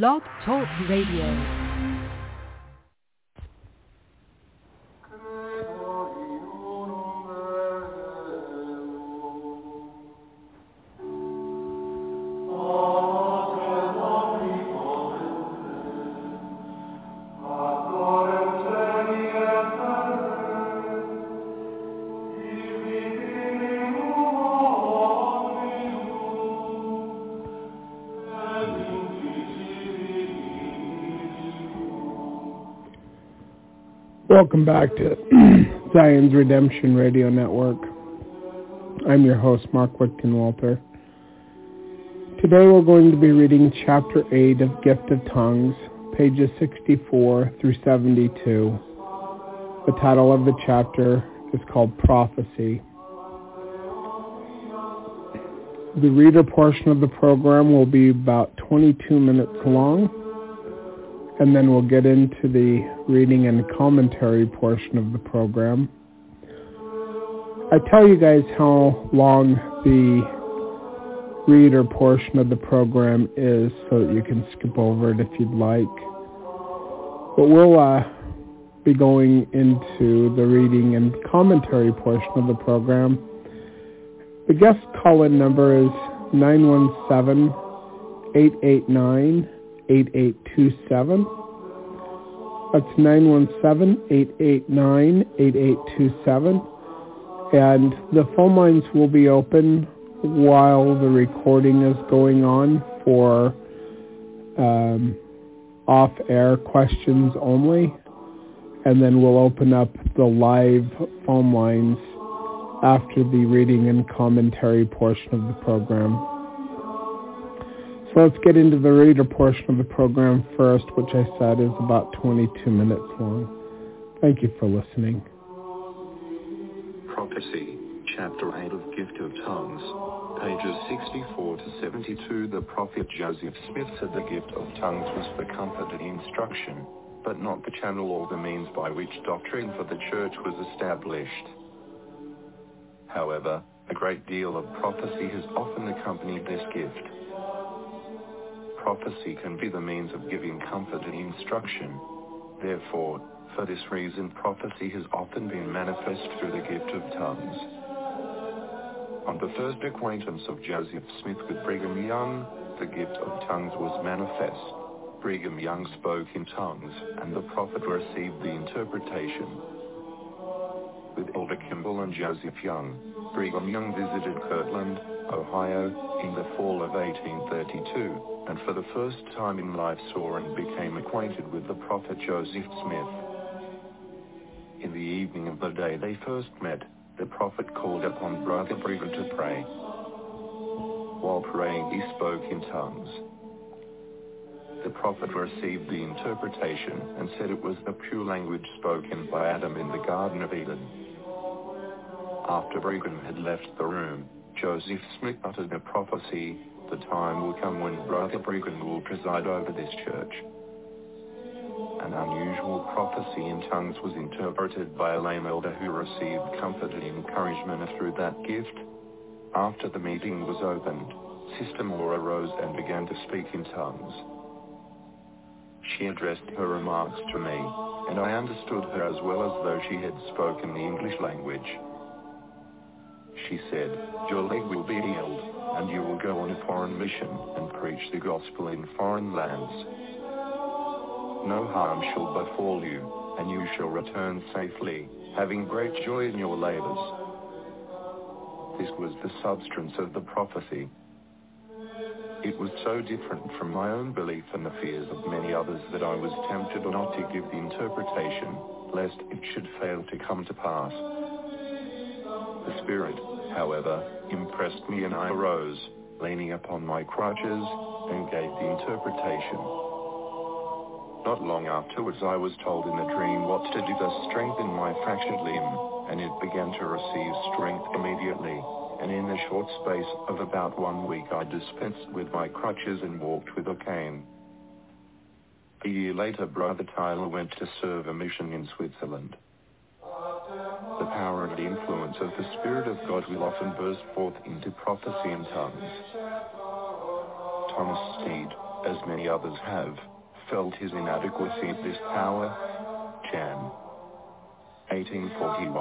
Blog Talk Radio. Welcome back to Zion's Redemption Radio Network. I'm your host, Mark Whitkin Walter. Today we're going to be reading Chapter 8 of Gift of Tongues, pages 64 through 72. The title of the chapter is called Prophecy. The reader portion of the program will be about 22 minutes long and then we'll get into the reading and commentary portion of the program. I tell you guys how long the reader portion of the program is so that you can skip over it if you'd like. But we'll uh, be going into the reading and commentary portion of the program. The guest call-in number is 917 889 8827. That's 917-889-8827. And the phone lines will be open while the recording is going on for um, off-air questions only. And then we'll open up the live phone lines after the reading and commentary portion of the program. So let's get into the reader portion of the program first, which I said is about 22 minutes long. Thank you for listening. Prophecy, Chapter 8 of Gift of Tongues, pages 64 to 72 The prophet Joseph Smith said the gift of tongues was for comfort and instruction, but not the channel or the means by which doctrine for the church was established. However, a great deal of prophecy has often accompanied this gift prophecy can be the means of giving comfort and instruction. Therefore, for this reason prophecy has often been manifest through the gift of tongues. On the first acquaintance of Joseph Smith with Brigham Young, the gift of tongues was manifest. Brigham Young spoke in tongues, and the prophet received the interpretation. With Elder Kimball and Joseph Young, Brigham Young visited Kirtland, Ohio, in the fall of 1832 and for the first time in life saw and became acquainted with the prophet Joseph Smith. In the evening of the day they first met, the prophet called upon Brother Brigham to pray. While praying he spoke in tongues. The prophet received the interpretation and said it was the pure language spoken by Adam in the Garden of Eden. After Brigham had left the room, Joseph Smith uttered a prophecy the time will come when Brother Brigham will preside over this church. An unusual prophecy in tongues was interpreted by a lame elder who received comfort and encouragement through that gift. After the meeting was opened, Sister Moore arose and began to speak in tongues. She addressed her remarks to me, and I understood her as well as though she had spoken the English language. She said, Your leg will be healed and you will go on a foreign mission and preach the gospel in foreign lands. No harm shall befall you, and you shall return safely, having great joy in your labors. This was the substance of the prophecy. It was so different from my own belief and the fears of many others that I was tempted not to give the interpretation, lest it should fail to come to pass. The Spirit, however, impressed me and I arose, leaning upon my crutches, and gave the interpretation. Not long afterwards I was told in a dream what to do thus strengthen my fractured limb, and it began to receive strength immediately, and in the short space of about one week I dispensed with my crutches and walked with a cane. A year later Brother Tyler went to serve a mission in Switzerland the power and influence of the Spirit of God will often burst forth into prophecy in tongues. Thomas Steed, as many others have, felt his inadequacy of this power. Jan. 1841.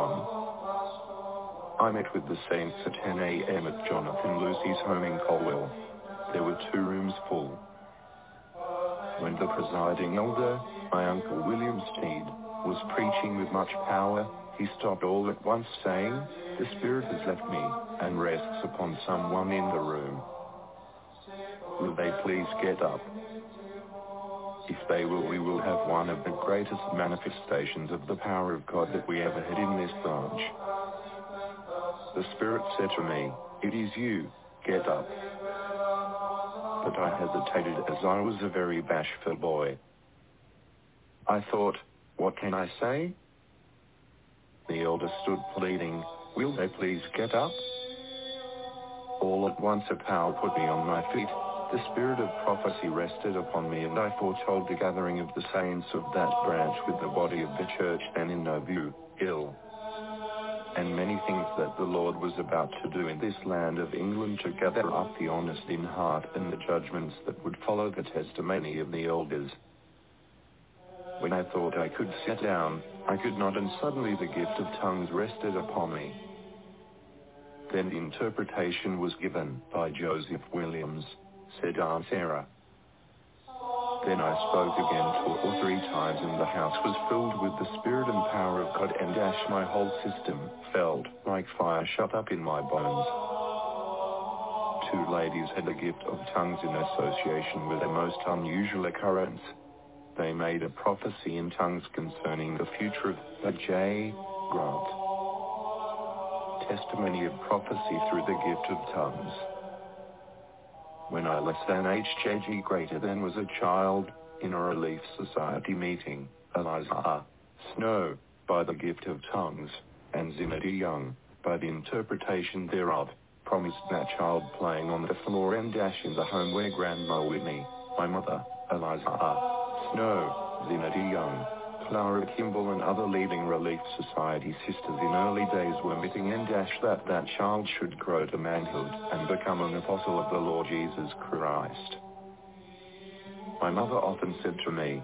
I met with the saints at 10 a.m. at Jonathan Lucy's home in Colwall. There were two rooms full. When the presiding elder, my uncle William Steed, was preaching with much power, he stopped all at once saying, The Spirit has left me, and rests upon someone in the room. Will they please get up? If they will, we will have one of the greatest manifestations of the power of God that we ever had in this branch. The Spirit said to me, It is you, get up. But I hesitated as I was a very bashful boy. I thought, what can I say? The elder stood pleading, Will they please get up? All at once a power put me on my feet. The spirit of prophecy rested upon me and I foretold the gathering of the saints of that branch with the body of the church then in Nauvoo, ill. And many things that the Lord was about to do in this land of England to gather up the honest in heart and the judgments that would follow the testimony of the elders. When I thought I could sit down, I could not and suddenly the gift of tongues rested upon me. Then the interpretation was given by Joseph Williams, said Aunt Sarah. Then I spoke again two or three times and the house was filled with the spirit and power of God and dash my whole system felt like fire shut up in my bones. Two ladies had the gift of tongues in association with a most unusual occurrence. They made a prophecy in tongues concerning the future of Heber J. Grant. Testimony of prophecy through the gift of tongues. When I less than HJG greater than was a child, in a Relief Society meeting, Eliza Snow, by the gift of tongues, and Zina D. Young, by the interpretation thereof, promised that child playing on the floor and dash in the home where Grandma Whitney, my mother, Eliza Snow, Zina D. Young, Clara Kimball and other leading Relief Society sisters in early days were meeting and dash that that child should grow to manhood and become an apostle of the Lord Jesus Christ. My mother often said to me,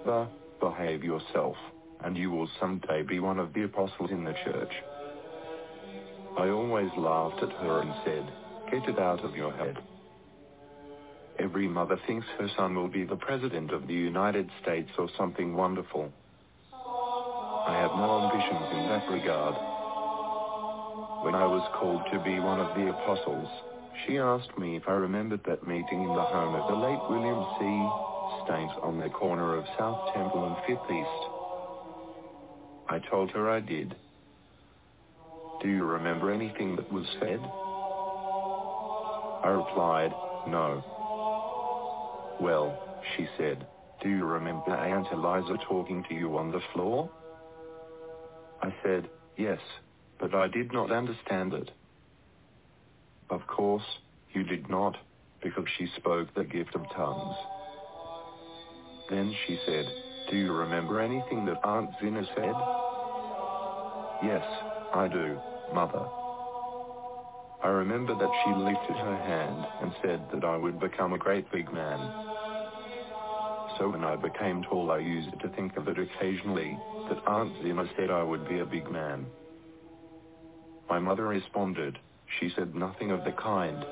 "Heber, behave yourself, and you will someday be one of the apostles in the church. I always laughed at her and said, get it out of your head. Every mother thinks her son will be the president of the United States or something wonderful. I have no ambitions in that regard. When I was called to be one of the apostles, she asked me if I remembered that meeting in the home of the late William C. Staines on the corner of South Temple and Fifth East. I told her I did. Do you remember anything that was said? I replied, no. Well, she said, do you remember Aunt Eliza talking to you on the floor? I said, yes, but I did not understand it. Of course, you did not, because she spoke the gift of tongues. Then she said, do you remember anything that Aunt Zina said? Yes, I do, Mother. I remember that she lifted her hand and said that I would become a great big man. So when I became tall I used to think of it occasionally, that Aunt Zina said I would be a big man. My mother responded, she said nothing of the kind.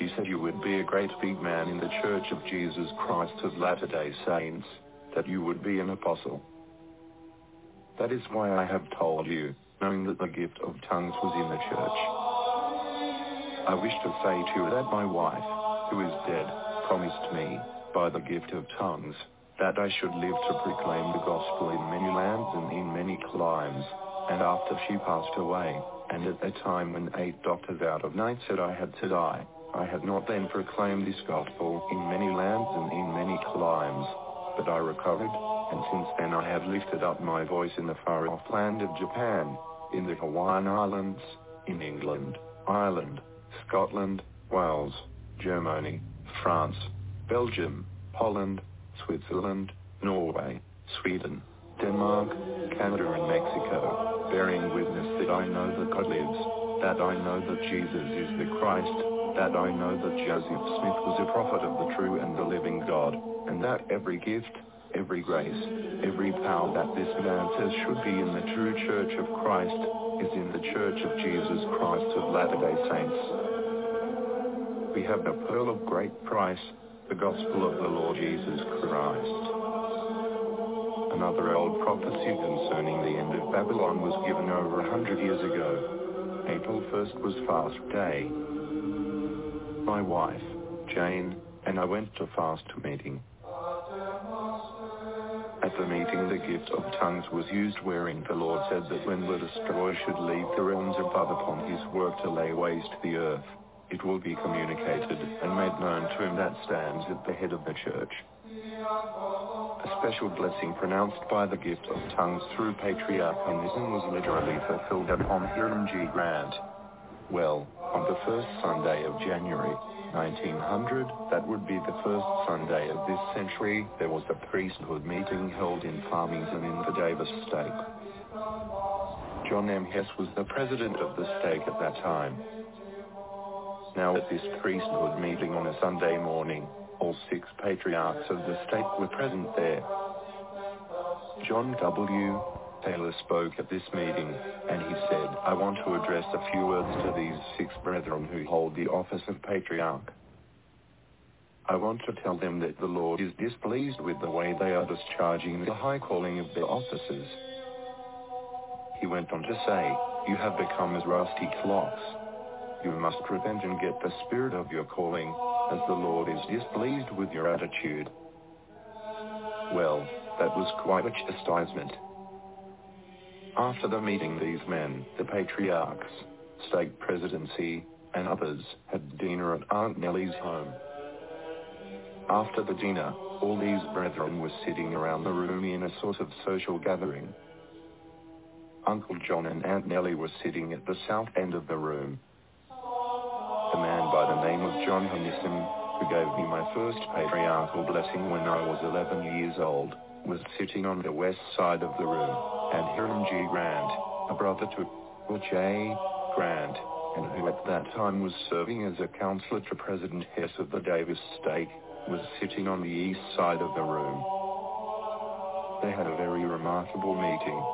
She said you would be a great big man in the Church of Jesus Christ of Latter-day Saints, that you would be an apostle. That is why I have told you, knowing that the gift of tongues was in the church. I wish to say to you that my wife, who is dead, promised me, by the gift of tongues, that I should live to proclaim the gospel in many lands and in many climes, and after she passed away, and at the time when eight doctors out of nine said I had to die, I had not then proclaimed this gospel in many lands and in many climes, but I recovered, and since then I have lifted up my voice in the far-off land of Japan, in the Hawaiian Islands, in England, Ireland, Scotland, Wales, Germany, France, Belgium, Holland, Switzerland, Norway, Sweden, Denmark, Canada and Mexico, bearing witness that I know that God lives, that I know that Jesus is the Christ, that I know that Joseph Smith was a prophet of the true and the living God, and that every gift, every grace, every power that this man says should be in the true church of Christ, is in the church of Jesus Christ of Latter-day Saints. We have the pearl of great price, the gospel of the Lord Jesus Christ. Another old prophecy concerning the end of Babylon was given over a hundred years ago. April 1st was fast day. My wife, Jane, and I went to fast meeting. At the meeting the gift of tongues was used wherein the Lord said that when the destroyer should leave the realms above upon his work to lay waste the earth, it will be communicated and made known to him that stands at the head of the church. A special blessing pronounced by the gift of tongues through Patriarch Hennison was literally fulfilled upon Hiram G. Grant. Well, on the first Sunday of January, 1900, that would be the first Sunday of this century, there was a priesthood meeting held in Farmington in the Davis stake. John M. Hess was the president of the stake at that time. Now at this priesthood meeting on a Sunday morning, all six patriarchs of the stake were present there. John W. Taylor spoke at this meeting, and he said, I want to address a few words to these brethren who hold the office of patriarch. I want to tell them that the Lord is displeased with the way they are discharging the high calling of their offices. He went on to say, You have become as rusty clocks. You must repent and get the spirit of your calling, as the Lord is displeased with your attitude. Well, that was quite a chastisement. After the meeting these men, the patriarchs, stake presidency, and others, had dinner at Aunt Nellie's home. After the dinner, all these brethren were sitting around the room in a sort of social gathering. Uncle John and Aunt Nellie were sitting at the south end of the room. The man by the name of John Hennison, who gave me my first patriarchal blessing when I was 11 years old, was sitting on the west side of the room, and Hiram G. Grant, a brother to Will J. Grant, and who at that time was serving as a counselor to President Hess of the Davis stake, was sitting on the east side of the room. They had a very remarkable meeting.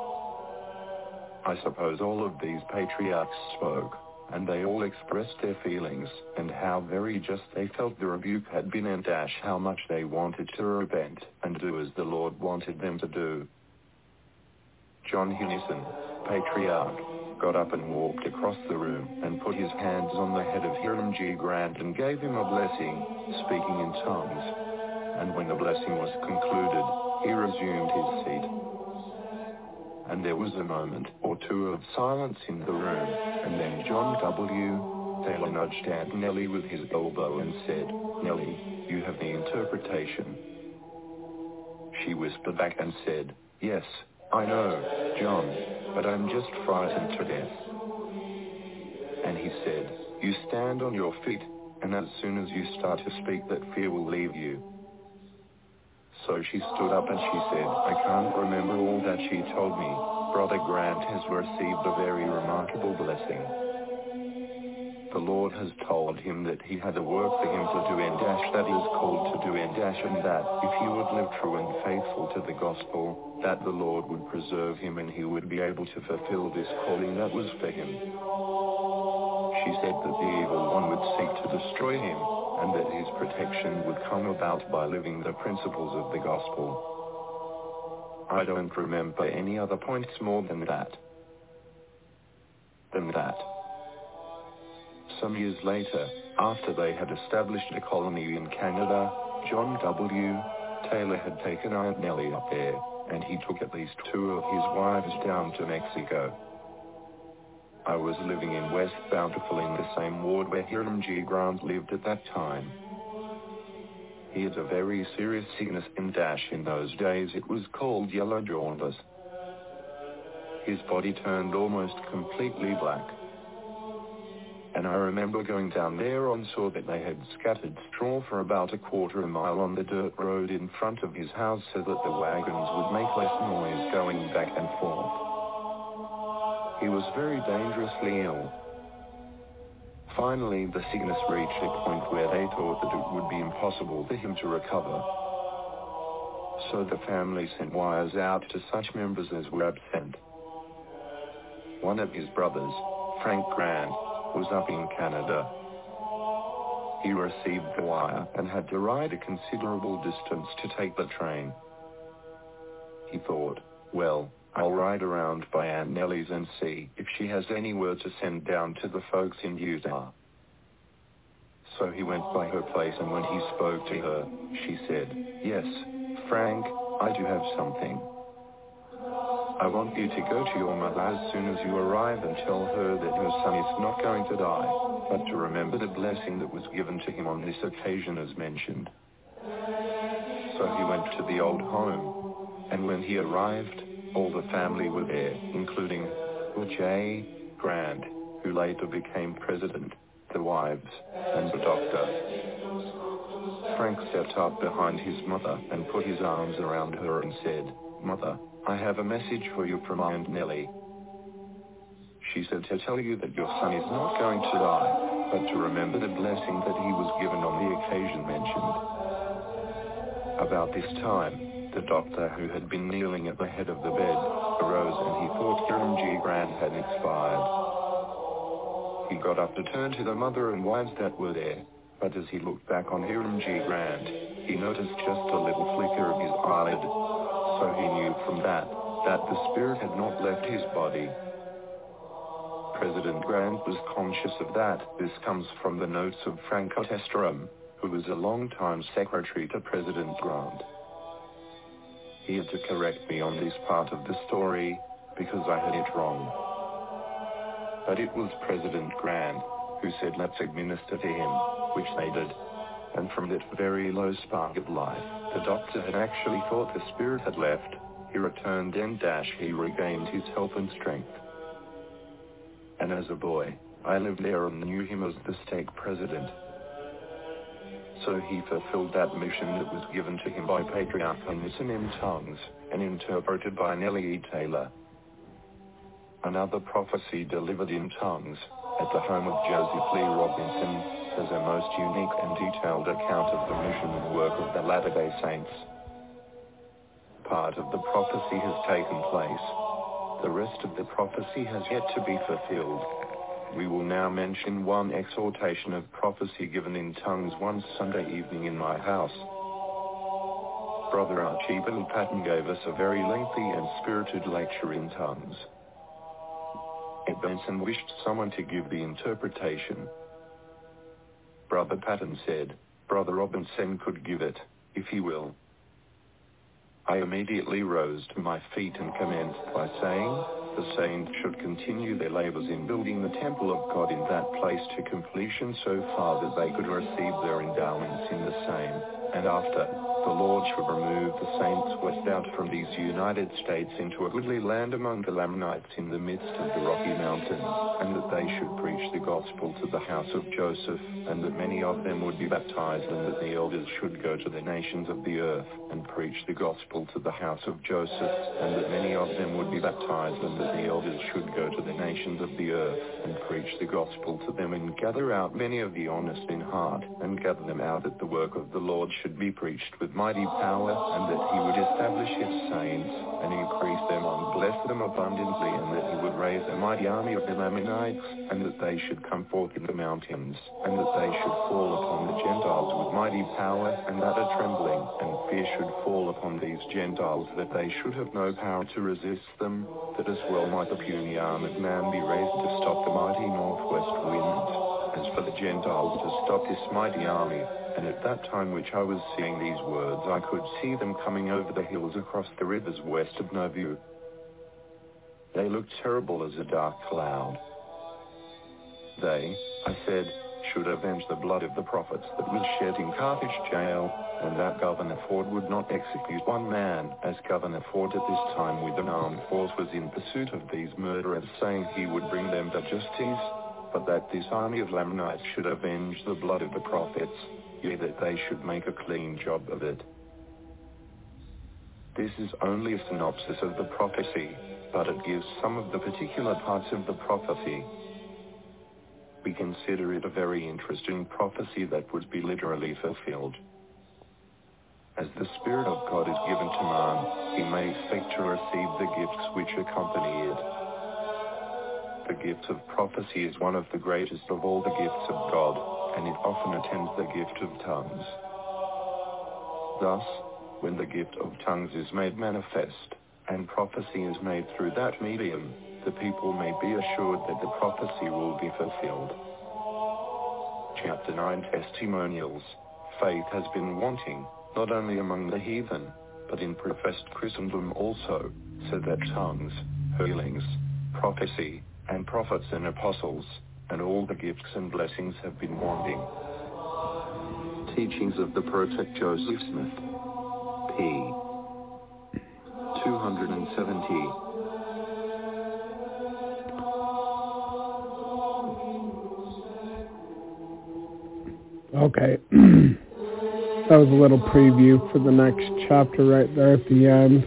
I suppose all of these patriarchs spoke, and they all expressed their feelings, and how very just they felt the rebuke had been and dash how much they wanted to repent and do as the Lord wanted them to do. John Hennison, patriarch, got up and walked across the room and put his hands on the head of Hiram G. Grant and gave him a blessing, speaking in tongues. And when the blessing was concluded, he resumed his seat. And there was a moment or two of silence in the room, and then John W. Taylor nudged Aunt Nellie with his elbow and said, Nellie, you have the interpretation. She whispered back and said, Yes, I know, John, but I'm just frightened to death. And he said, You stand on your feet, and as soon as you start to speak that fear will leave you. So she stood up and she said, I can't remember all that she told me. Brother Grant has received a very remarkable blessing. The Lord has told him that he had a work for him to do and dash that he is called to do and dash and that if he would live true and faithful to the gospel, that the Lord would preserve him and he would be able to fulfill this calling that was for him. She said that the evil one would seek to destroy him and that his protection would come about by living the principles of the gospel. I don't remember any other points more than that. Than that. Some years later, after they had established a colony in Canada, John W. Taylor had taken Aunt Nellie up there, and he took at least two of his wives down to Mexico. I was living in West Bountiful in the same ward where Hiram G. Grant lived at that time. He had a very serious sickness in Dash in those days. It was called yellow jaundice. His body turned almost completely black. And I remember going down there and saw that they had scattered straw for about a quarter of a mile on the dirt road in front of his house so that the wagons would make less noise going back and forth. He was very dangerously ill. Finally, the sickness reached a point where they thought that it would be impossible for him to recover. So the family sent wires out to such members as were absent. One of his brothers, Frank Grant, was up in Canada. He received the wire and had to ride a considerable distance to take the train. He thought, well, I'll ride around by Aunt Nellie's and see if she has any word to send down to the folks in Utah. So he went by her place and when he spoke to her, she said, yes, Frank, I do have something. I want you to go to your mother as soon as you arrive and tell her that your son is not going to die, but to remember the blessing that was given to him on this occasion as mentioned. So he went to the old home, and when he arrived, all the family were there, including J. Grant, who later became president, the wives, and the doctor. Frank stepped up behind his mother and put his arms around her and said, Mother, I have a message for you from Aunt Nellie. She said to tell you that your son is not going to die, but to remember the blessing that he was given on the occasion mentioned. About this time, the doctor who had been kneeling at the head of the bed arose and he thought Hiram G. Grant had expired. He got up to turn to the mother and wives that were there, but as he looked back on Hiram G. Grant, he noticed just a little flicker of his eyelid so he knew from that, that the spirit had not left his body. President Grant was conscious of that. This comes from the notes of Frank Otestrom, who was a long-time secretary to President Grant. He had to correct me on this part of the story, because I had it wrong. But it was President Grant who said let's administer to him, which they did and from that very low spark of life, the doctor had actually thought the spirit had left. He returned and dash he regained his health and strength. And as a boy, I lived there and knew him as the stake president. So he fulfilled that mission that was given to him by Patriarch Onison in tongues, and interpreted by Nellie E. Taylor. Another prophecy delivered in tongues, at the home of Joseph Lee Robinson, as a most unique and detailed account of the mission and work of the Latter-day Saints. Part of the prophecy has taken place. The rest of the prophecy has yet to be fulfilled. We will now mention one exhortation of prophecy given in tongues one Sunday evening in my house. Brother Archibald Patton gave us a very lengthy and spirited lecture in tongues. Benson wished someone to give the interpretation. Brother Patton said, Brother Robinson could give it, if he will. I immediately rose to my feet and commenced by saying, the saints should continue their labors in building the temple of God in that place to completion so far that they could receive their endowments in the same, and after, the Lord should remove the saints west out from these United States into a goodly land among the Lamanites in the midst of the Rocky Mountains, and that they should preach the gospel to the house of Joseph, and that many of them would be baptized, and that the elders should go to the nations of the earth, and preach the gospel to the house of Joseph, and that many of them would be baptized, and that the elders should go to the nations of the earth, and preach the gospel to them, and gather out many of the honest in heart, and gather them out that the work of the Lord should be preached with mighty power, and that he would establish his saints, and increase them and bless them abundantly, and that he would raise a mighty army of the Lamanites, and that they should come forth in the mountains, and that they should fall upon the Gentiles with mighty power, and a trembling and fear should fall upon these Gentiles, that they should have no power to resist them, that as well might the puny armed man be raised to stop the mighty northwest wind, for the Gentiles to stop this mighty army, and at that time which I was saying these words I could see them coming over the hills across the rivers west of Nauvoo. They looked terrible as a dark cloud. They, I said, should avenge the blood of the prophets that was shed in Carthage jail, and that Governor Ford would not execute one man, as Governor Ford at this time with an armed force was in pursuit of these murderers, saying he would bring them to justice, but that this army of Lamanites should avenge the blood of the prophets, yea, that they should make a clean job of it. This is only a synopsis of the prophecy, but it gives some of the particular parts of the prophecy. we consider it a very interesting prophecy that would be literally fulfilled. As the Spirit of God is given to man, he may expect to receive the gifts which accompany it. The gift of prophecy is one of the greatest of all the gifts of God, and it often attends the gift of tongues. Thus, when the gift of tongues is made manifest, and prophecy is made through that medium, the people may be assured that the prophecy will be fulfilled. Chapter 9 Testimonials Faith has been wanting, not only among the heathen, but in professed Christendom also, so that tongues, healings, prophecy, and prophets and apostles, and all the gifts and blessings have been wanting. Teachings of the Prophet Joseph Smith. P. 270. Okay. that was a little preview for the next chapter right there at the end.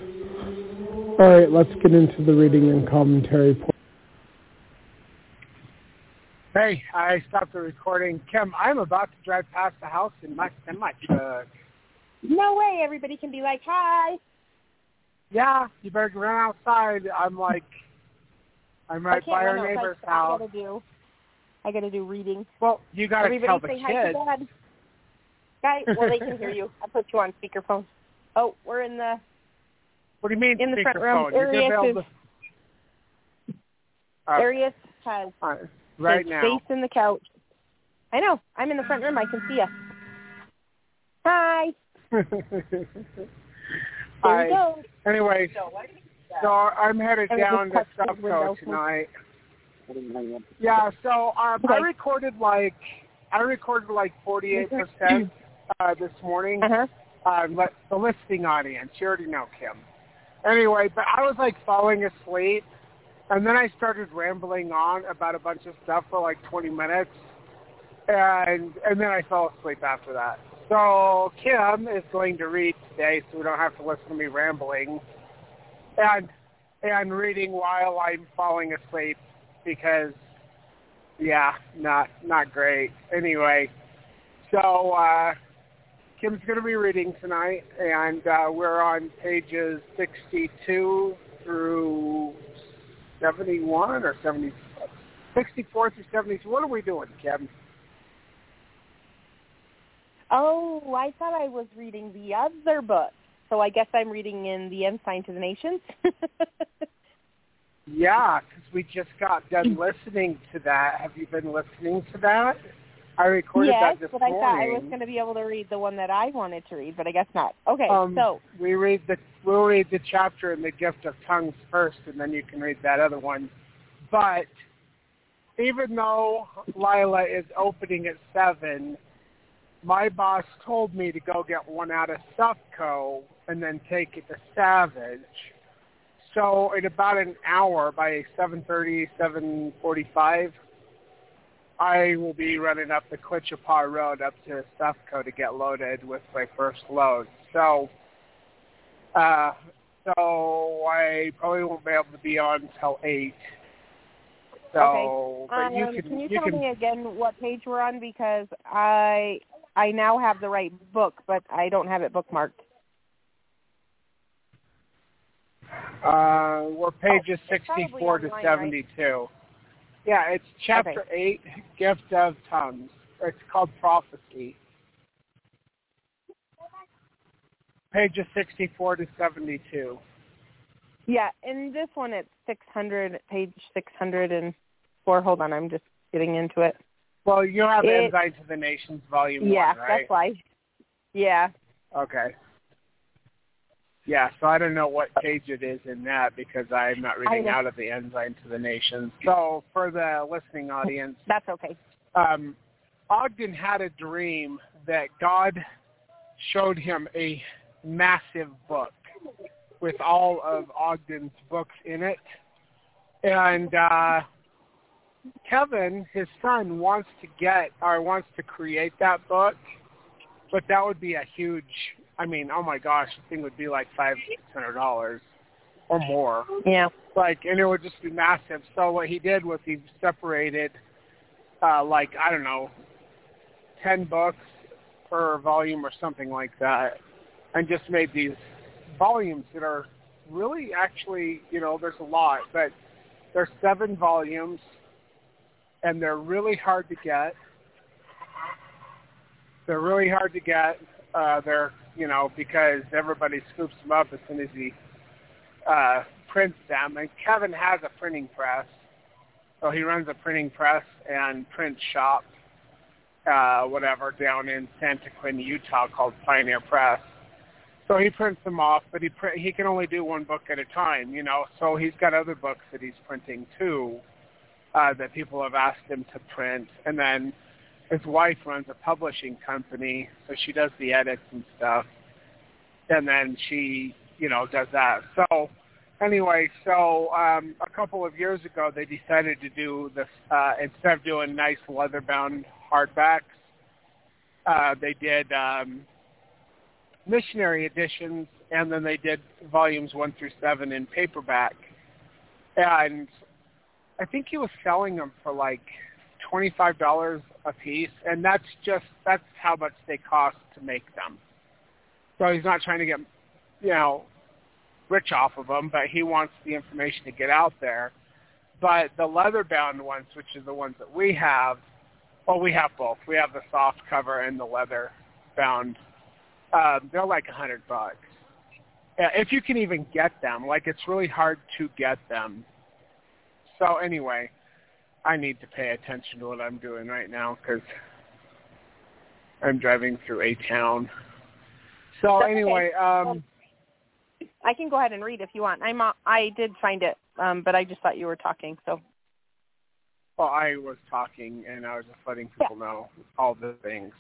All right, let's get into the reading and commentary. Hey, I stopped the recording. Kim, I'm about to drive past the house in my semi truck. No way. Everybody can be like, hi. Yeah, you better run outside. I'm like, I'm right by our neighbor's I, house. I gotta do. I gotta do reading. Well, you gotta Everybody tell the say hi to kids. Dad. Guy, well, they can hear you. I put you on speakerphone. Oh, we're in the What do you mean in the front room. speakerphone? You're gonna be able Arius, to. is, Arius has uh, right his now. face in the couch. I know. I'm in the front room. I can see you. Hi. There I- you go. Anyway, so I'm headed I down to touching the window. Sufco tonight. Yeah, so um, I recorded like I recorded like 48 percent uh, this morning. Uh huh. Uh, let the listening audience. You already know Kim. Anyway, but I was like falling asleep, and then I started rambling on about a bunch of stuff for like 20 minutes, and and then I fell asleep after that. So Kim is going to read today, so we don't have to listen to me rambling, and and reading while I'm falling asleep because yeah, not not great. Anyway, so uh, Kim's going to be reading tonight, and uh, we're on pages 62 through 71 or 70, 64 through 72. What are we doing, Kevin? Oh, I thought I was reading the other book. So I guess I'm reading in The Ensign to the Nations. Yeah, because we just got done listening to that. Have you been listening to that? I recorded yes, that this but I morning. thought I was going to be able to read the one that I wanted to read, but I guess not. Okay, Um, so we read the we'll read the chapter in the gift of tongues first, and then you can read that other one. But even though Lila is opening at seven, my boss told me to go get one out of Sufco and then take it to Savage. So in about an hour, by seven thirty, seven forty-five, I will be running up the Clichapah Road up to Sufco to get loaded with my first load. So, uh, so I probably won't be able to be on until eight. So, okay. but you um, can, can you, you tell can me again what page we're on because I I now have the right book, but I don't have it bookmarked. Uh, we're pages Oh, 64 to online, right? 72. Yeah, it's chapter 8, Gift of Tongues. It's called Prophecy. Pages 64 to 72. Yeah, in this one it's 600, page 604. Hold on, I'm just getting into it. Well, you have It- Ensign to the Nations Volume yeah, 1, right? Yeah, that's why. Yeah. Okay. Yeah, so I don't know what page it is in that because I'm not reading out of the Ensign to the Nations. So for the listening audience, That's okay. um, Ogden had a dream that God showed him a massive book with all of Ogden's books in it. And uh, Kevin, his son, wants to get or wants to create that book, but that would be a huge. I mean, oh my gosh, the thing would be like five, six hundred dollars or more Yeah. like and it would just be massive. So what he did was he separated uh, like I don't know, ten books per volume or something like that, and just made these volumes that are really actually, you know, there's a lot, but there's seven volumes, and they're really hard to get. They're really hard to get. Uh, they're, you know, because everybody scoops them up as soon as he uh, prints them. And Kevin has a printing press, so he runs a printing press and print shop, uh, whatever, down in Santaquin, Utah, called Pioneer Press. So he prints them off, but he pr- he can only do one book at a time, you know. So he's got other books that he's printing too, uh, that people have asked him to print, and then his wife runs a publishing company, so she does the edits and stuff, and then she, you know, does that. So anyway, so um, a couple of years ago, they decided to do this uh, instead of doing nice leather-bound hardbacks, uh, they did um, missionary editions, and then they did volumes one through seven in paperback. And I think he was selling them for like twenty-five dollars a piece, and that's just that's how much they cost to make them. So he's not trying to get, you know, rich off of them, but he wants the information to get out there. But the leather-bound ones, which are the ones that we have, well, we have both. We have the soft cover and the leather-bound um, they're like a hundred bucks. If you can even get them, like it's really hard to get them. So anyway, I need to pay attention to what I'm doing right now because I'm driving through a town. So anyway, okay. um, I can go ahead and read if you want. I'm uh, I did find it, um, but I just thought you were talking. So well, I was talking and I was just letting people know all the things.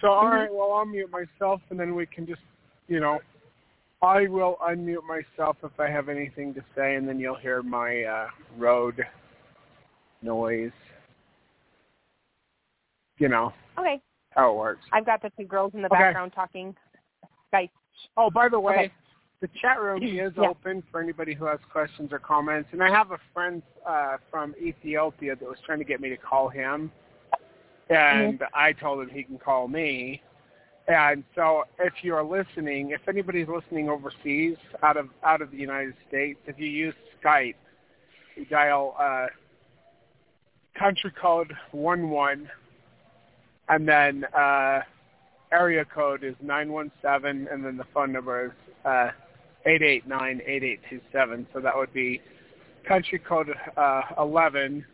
So all Mhm. right, well I'll mute myself and then we can just, you know, I will unmute myself if I have anything to say, and then you'll hear my uh, road noise. You know okay, how it works. I've got the two girls in the Okay. background talking. Skype. Oh, by the way, Okay. the chat room is Yeah. open for anybody who has questions or comments. And I have a friend uh, from Ethiopia that was trying to get me to call him, and Mm-hmm. I told him he can call me. And so, if you're listening, if anybody's listening overseas, out of out of the United States, if you use Skype, you dial uh, country code one one, and then uh, area code is 917, and then the phone number is uh, 889-8827. So that would be country code uh, 11,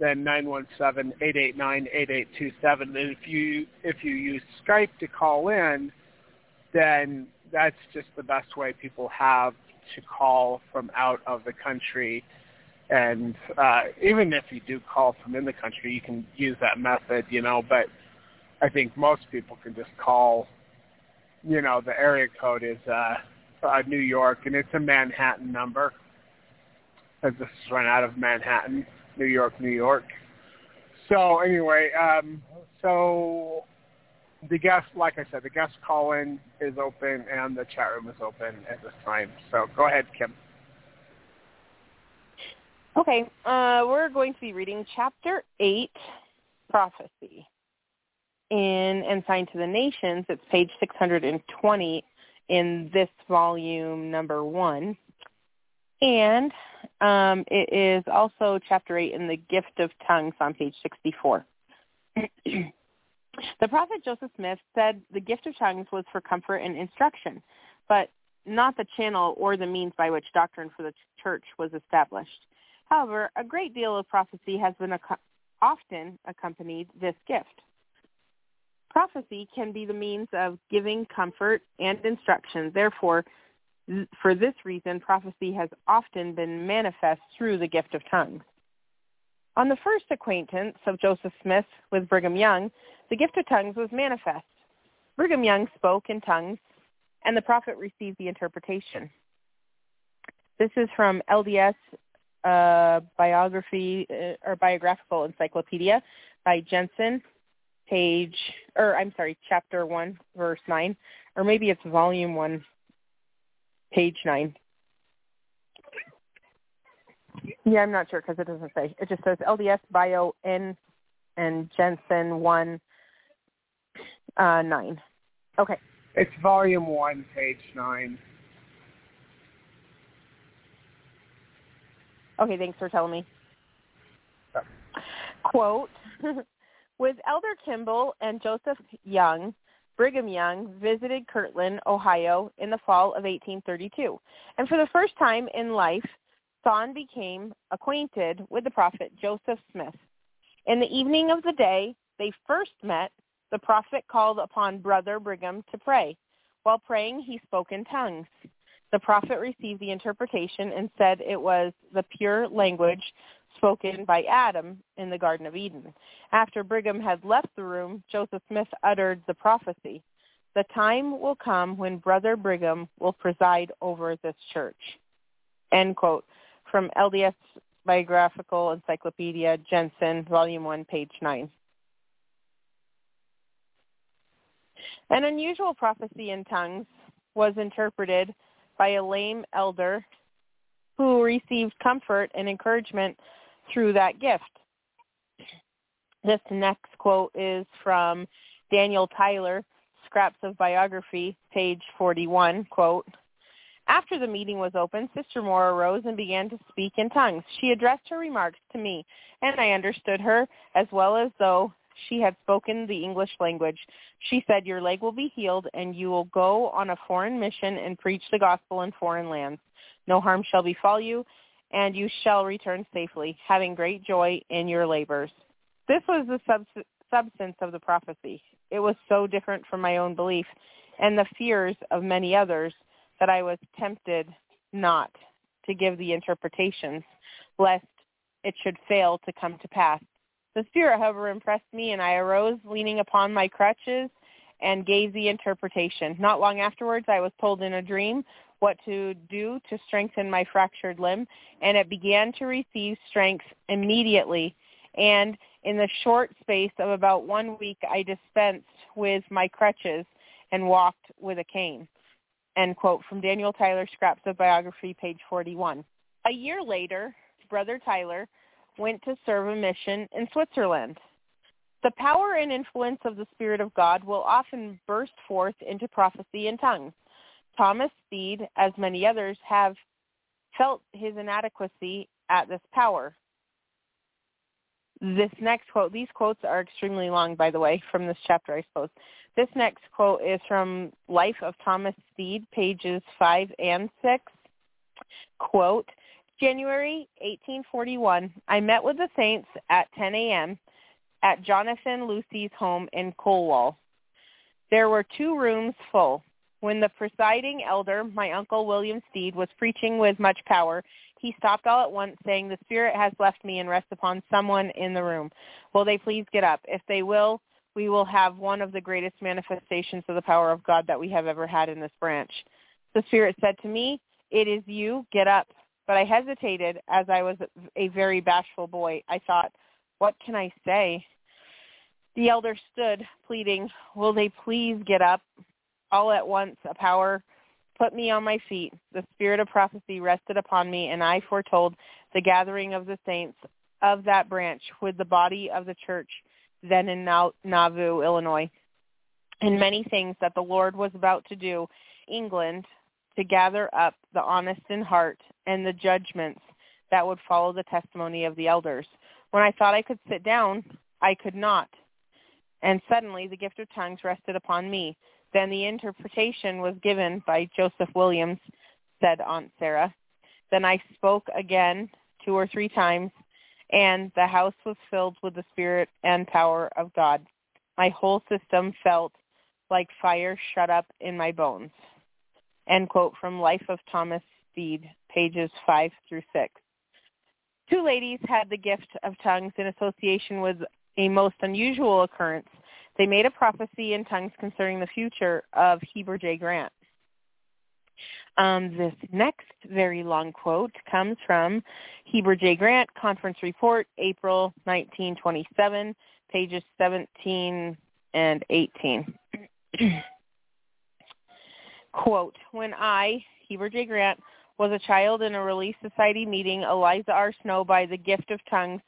then 917-889-8827. And if you if you use Skype to call in, then that's just the best way people have to call from out of the country. And uh, even if you do call from in the country, you can use that method, you know. But I think most people can just call. You know, the area code is uh, uh, New York, and it's a Manhattan number. This is run out of Manhattan, New York, New York. So anyway, um, so the guest, like I said, the guest call-in is open and the chat room is open at this time. So go ahead, Kim. Okay, uh, we're going to be reading chapter eight, prophecy. In Ensign to the nations, it's page 620 in this volume number one. And um, it is also chapter 8 in the gift of tongues on page 64. the prophet Joseph Smith said the gift of tongues was for comfort and instruction, but not the channel or the means by which doctrine for the church was established. However, a great deal of prophecy has been ac- often accompanied this gift. Prophecy can be the means of giving comfort and instruction. Therefore, th- for this reason, prophecy has often been manifest through the gift of tongues. On the first acquaintance of Joseph Smith with Brigham Young, the gift of tongues was manifest. Brigham Young spoke in tongues, and the prophet received the interpretation. This is from LDS uh, biography uh, or biographical encyclopedia by Jenson, page or I'm sorry, chapter one, verse nine, or maybe it's volume one, page nine. Yeah, I'm not sure because it doesn't say. It just says LDS Bio N and Jenson one uh, nine. Okay. It's volume one, page nine. Okay, thanks for telling me. Quote, with Elder Kimball and Joseph Young, Brigham Young visited Kirtland, Ohio in the fall of 1832. And for the first time in life, Thon became acquainted with the prophet Joseph Smith. In the evening of the day they first met, the prophet called upon Brother Brigham to pray. While praying, he spoke in tongues. The prophet received the interpretation and said it was the pure language spoken by Adam in the Garden of Eden. After Brigham had left the room, Joseph Smith uttered the prophecy. The time will come when Brother Brigham will preside over this church. End quote. From LDS Biographical Encyclopedia, Jenson, Volume 1, page 9. An unusual prophecy in tongues was interpreted by a lame elder who received comfort and encouragement through that gift. This next quote is from Daniel Tyler, Scraps of Biography, page 41, quote, after the meeting was open, Sister Moore arose and began to speak in tongues. She addressed her remarks to me, and I understood her as well as though she had spoken the English language. She said, your leg will be healed, and you will go on a foreign mission and preach the gospel in foreign lands. No harm shall befall you, and you shall return safely, having great joy in your labors. This was the sub- substance of the prophecy. It was so different from my own belief and the fears of many others that I was tempted not to give the interpretations, lest it should fail to come to pass. The Spirit, however, impressed me, and I arose, leaning upon my crutches, and gave the interpretation. Not long afterwards, I was told in a dream what to do to strengthen my fractured limb, and it began to receive strength immediately. And in the short space of about one week, I dispensed with my crutches and walked with a cane end quote from Daniel Tyler, Scraps of Biography, page 41. A year later, Brother Tyler went to serve a mission in Switzerland. The power and influence of the Spirit of God will often burst forth into prophecy in tongues. Thomas Steed, as many others, have felt his inadequacy at this power. This next quote, these quotes are extremely long, by the way, from this chapter, I suppose. This next quote is from Life of Thomas Steed, pages 5 and 6. Quote, January 1841, I met with the saints at 10 a.m. at Jonathan Lucy's home in Colwall. There were two rooms full. When the presiding elder, my uncle William Steed, was preaching with much power, he stopped all at once, saying, The Spirit has left me and rests upon someone in the room. Will they please get up? If they will, we will have one of the greatest manifestations of the power of God that we have ever had in this branch. The Spirit said to me, it is you, get up. But I hesitated as I was a very bashful boy. I thought, what can I say? The elder stood, pleading, will they please get up? All at once a power put me on my feet. The spirit of prophecy rested upon me, and I foretold the gathering of the saints of that branch with the body of the church then in Nauvoo, Illinois, and many things that the Lord was about to do England to gather up the honest in heart and the judgments that would follow the testimony of the elders. When I thought I could sit down, I could not. And suddenly the gift of tongues rested upon me. Then the interpretation was given by Joseph Williams, said Aunt Sarah. Then I spoke again two or three times, and the house was filled with the spirit and power of God. My whole system felt like fire shut up in my bones. End quote from Life of Thomas Steed, pages 5 through 6. Two ladies had the gift of tongues in association with a most unusual occurrence. They made a prophecy in tongues concerning the future of Heber J. Grant. Um, this next very long quote comes from Heber J. Grant, Conference Report, April 1927, pages 17 and 18. quote, when I, Heber J. Grant, was a child in a Relief Society meeting, Eliza R. Snow by the gift of tongues,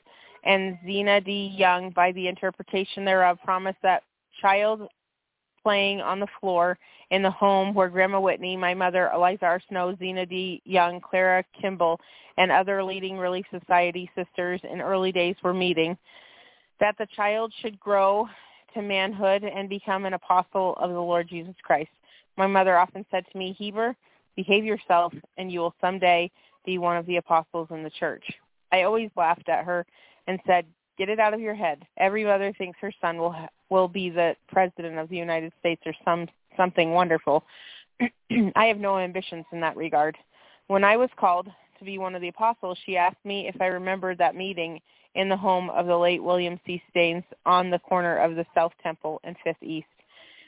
and Zina D. Young by the interpretation thereof promised that child playing on the floor in the home where Grandma Whitney, my mother, Eliza R. Snow, Zina D. Young, Clara Kimball, and other leading Relief Society sisters in early days were meeting, that the child should grow to manhood and become an apostle of the Lord Jesus Christ. My mother often said to me, Heber, behave yourself and you will someday be one of the apostles in the church. I always laughed at her and said, get it out of your head. Every mother thinks her son will will be the president of the United States or some something wonderful. I have no ambitions in that regard. When I was called to be one of the apostles, she asked me if I remembered that meeting in the home of the late William C. Staines on the corner of the South Temple and Fifth East.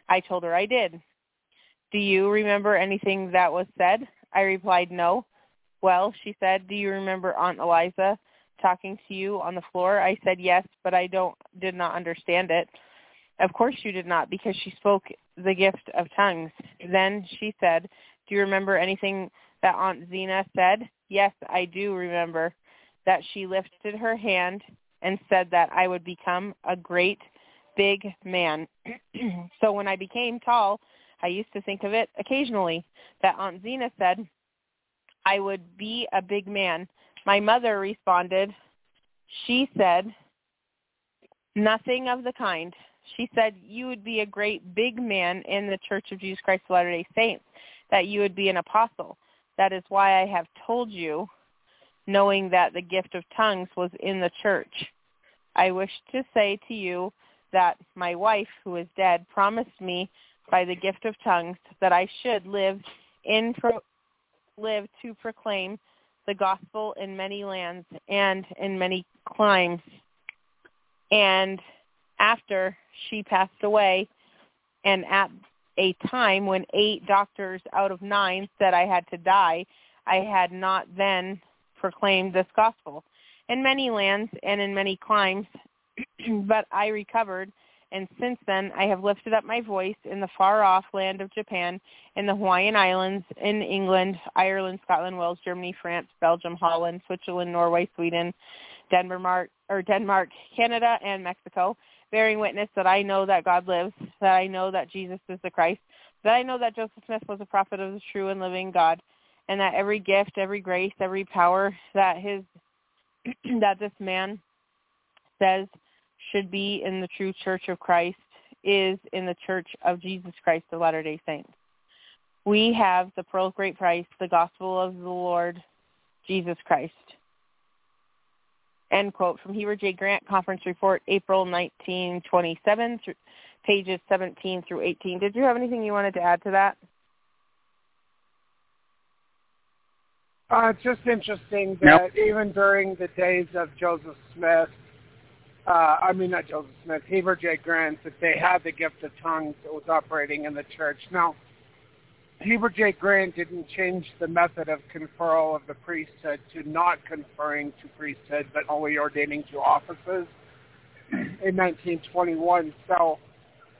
I told her I did. Do you remember anything that was said? I replied, no. Well, she said, do you remember Aunt Eliza talking to you on the floor? I said yes, but I don't did not understand it. Of course you did not, because she spoke the gift of tongues. Then she said, do you remember anything that Aunt Zina said? Yes, I do remember that she lifted her hand and said that I would become a great big man. so when I became tall, I used to think of it occasionally that Aunt Zina said I would be a big man. My mother responded, she said, nothing of the kind. She said you would be a great big man in the Church of Jesus Christ of Latter-day Saints, that you would be an apostle. That is why I have told you, knowing that the gift of tongues was in the church. I wish to say to you that my wife, who is dead, promised me by the gift of tongues that I should live in pro- live to proclaim the gospel in many lands and in many climes. And after she passed away, and at a time when eight doctors out of nine said I had to die, I had not then proclaimed this gospel in many lands and in many climes, but I recovered and since then I have lifted up my voice in the far-off land of Japan, in the Hawaiian Islands, in England, Ireland, Scotland, Wales, Germany, France, Belgium, Holland, Switzerland, Norway, Sweden, Denmark, or Denmark, Canada, and Mexico, bearing witness that I know that God lives, that I know that Jesus is the Christ, that I know that Joseph Smith was a prophet of the true and living God, and that every gift, every grace, every power that his that this man says should be in the true church of Christ is in the church of Jesus Christ of Latter-day Saints. We have the pearl of great price, the gospel of the Lord Jesus Christ. End quote from Heber J. Grant Conference Report, April 1927, pages 17 through 18. Did you have anything you wanted to add to that? Uh, it's just interesting that nope. even during the days of Joseph Smith, uh, I mean not Joseph Smith, Heber J. Grant, that they had the gift of tongues that was operating in the church. Now, Heber J. Grant didn't change the method of conferral of the priesthood to not conferring to priesthood, but only ordaining to offices in 1921. So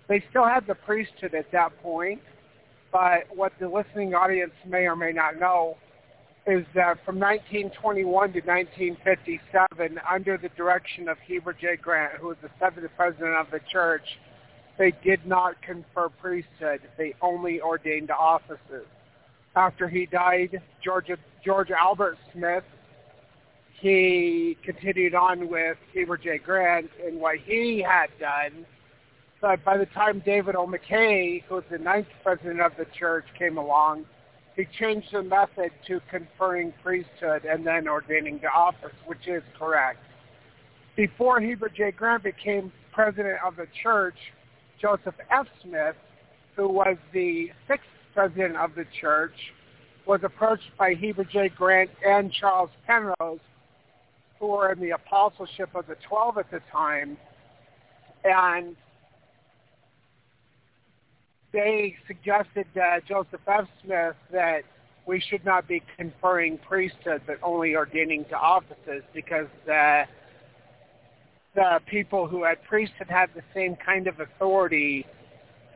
they still had the priesthood at that point, but what the listening audience may or may not know is that from 1921 to 1957, under the direction of Heber J. Grant, who was the seventh president of the church, they did not confer priesthood. They only ordained offices. After he died, George, George Albert Smith, he continued on with Heber J. Grant and what he had done. But by the time David O. McKay, who was the ninth president of the church, came along, he changed the method to conferring priesthood and then ordaining to office, which is correct. Before Heber J. Grant became president of the church, Joseph F. Smith, who was the sixth president of the church, was approached by Heber J. Grant and Charles Penrose, who were in the apostleship of the Twelve at the time, and they suggested uh, Joseph F. Smith that we should not be conferring priesthood, but only ordaining to offices because uh, the people who had priesthood had the same kind of authority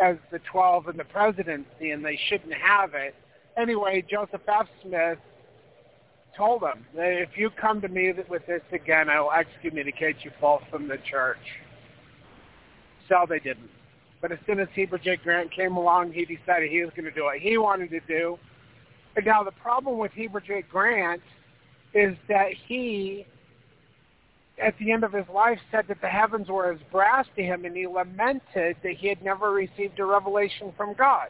as the 12 and the presidency, and they shouldn't have it. Anyway, Joseph F. Smith told them, that if you come to me with this again, I will excommunicate you both from the church. So they didn't. But as soon as Heber J. Grant came along, he decided he was going to do what he wanted to do. And now the problem with Heber J. Grant is that he, at the end of his life, said that the heavens were as brass to him, and he lamented that he had never received a revelation from God.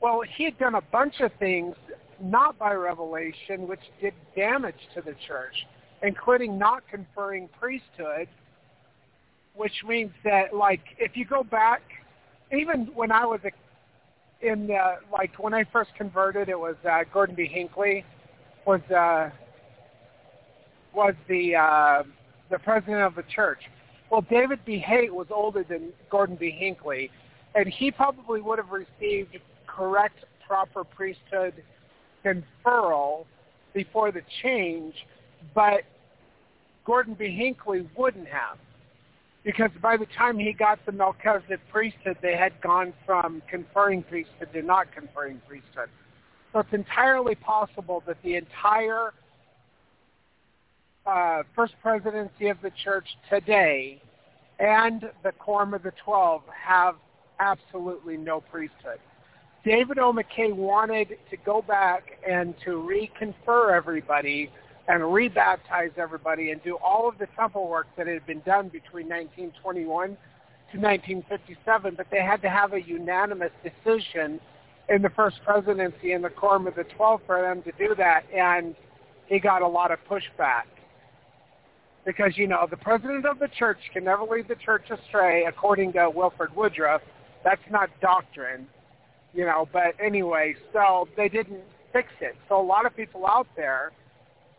Well, he had done a bunch of things not by revelation, which did damage to the church, including not conferring priesthood, which means that, like, if you go back, even when I was a, in, the, like, when I first converted, it was uh, Gordon B. Hinckley was uh, was the uh, the president of the church. Well, David B. Haight was older than Gordon B. Hinckley, and he probably would have received correct, proper priesthood conferral before the change, but Gordon B. Hinckley wouldn't have. Because by the time he got the Melchizedek priesthood, they had gone from conferring priesthood to not conferring priesthood. So it's entirely possible that the entire uh, first presidency of the church today and the Quorum of the Twelve have absolutely no priesthood. David O. McKay wanted to go back and to reconfer everybody and rebaptize everybody and do all of the temple work that had been done between 1921 to 1957, but they had to have a unanimous decision in the first presidency in the Quorum of the Twelve for them to do that, and he got a lot of pushback. Because, you know, the president of the church can never lead the church astray, according to Wilford Woodruff. That's not doctrine you know, but anyway, so they didn't fix it. So a lot of people out there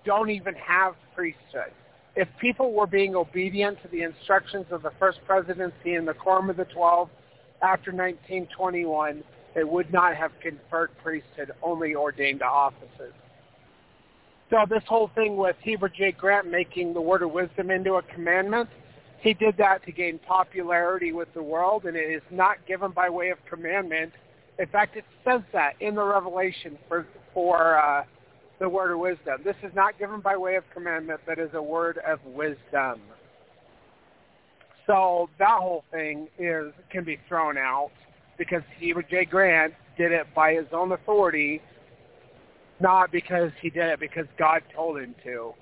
don't even have priesthood. If people were being obedient to the instructions of the first presidency and the Quorum of the Twelve after 1921, they would not have conferred priesthood, only ordained offices. So this whole thing with Heber J. Grant making the word of wisdom into a commandment, he did that to gain popularity with the world, and it is not given by way of commandment in fact, it says that in the Revelation for for uh, the word of wisdom. This is not given by way of commandment, but is a word of wisdom. So that whole thing is can be thrown out because Heber J. Grant did it by his own authority, not because he did it because God told him to.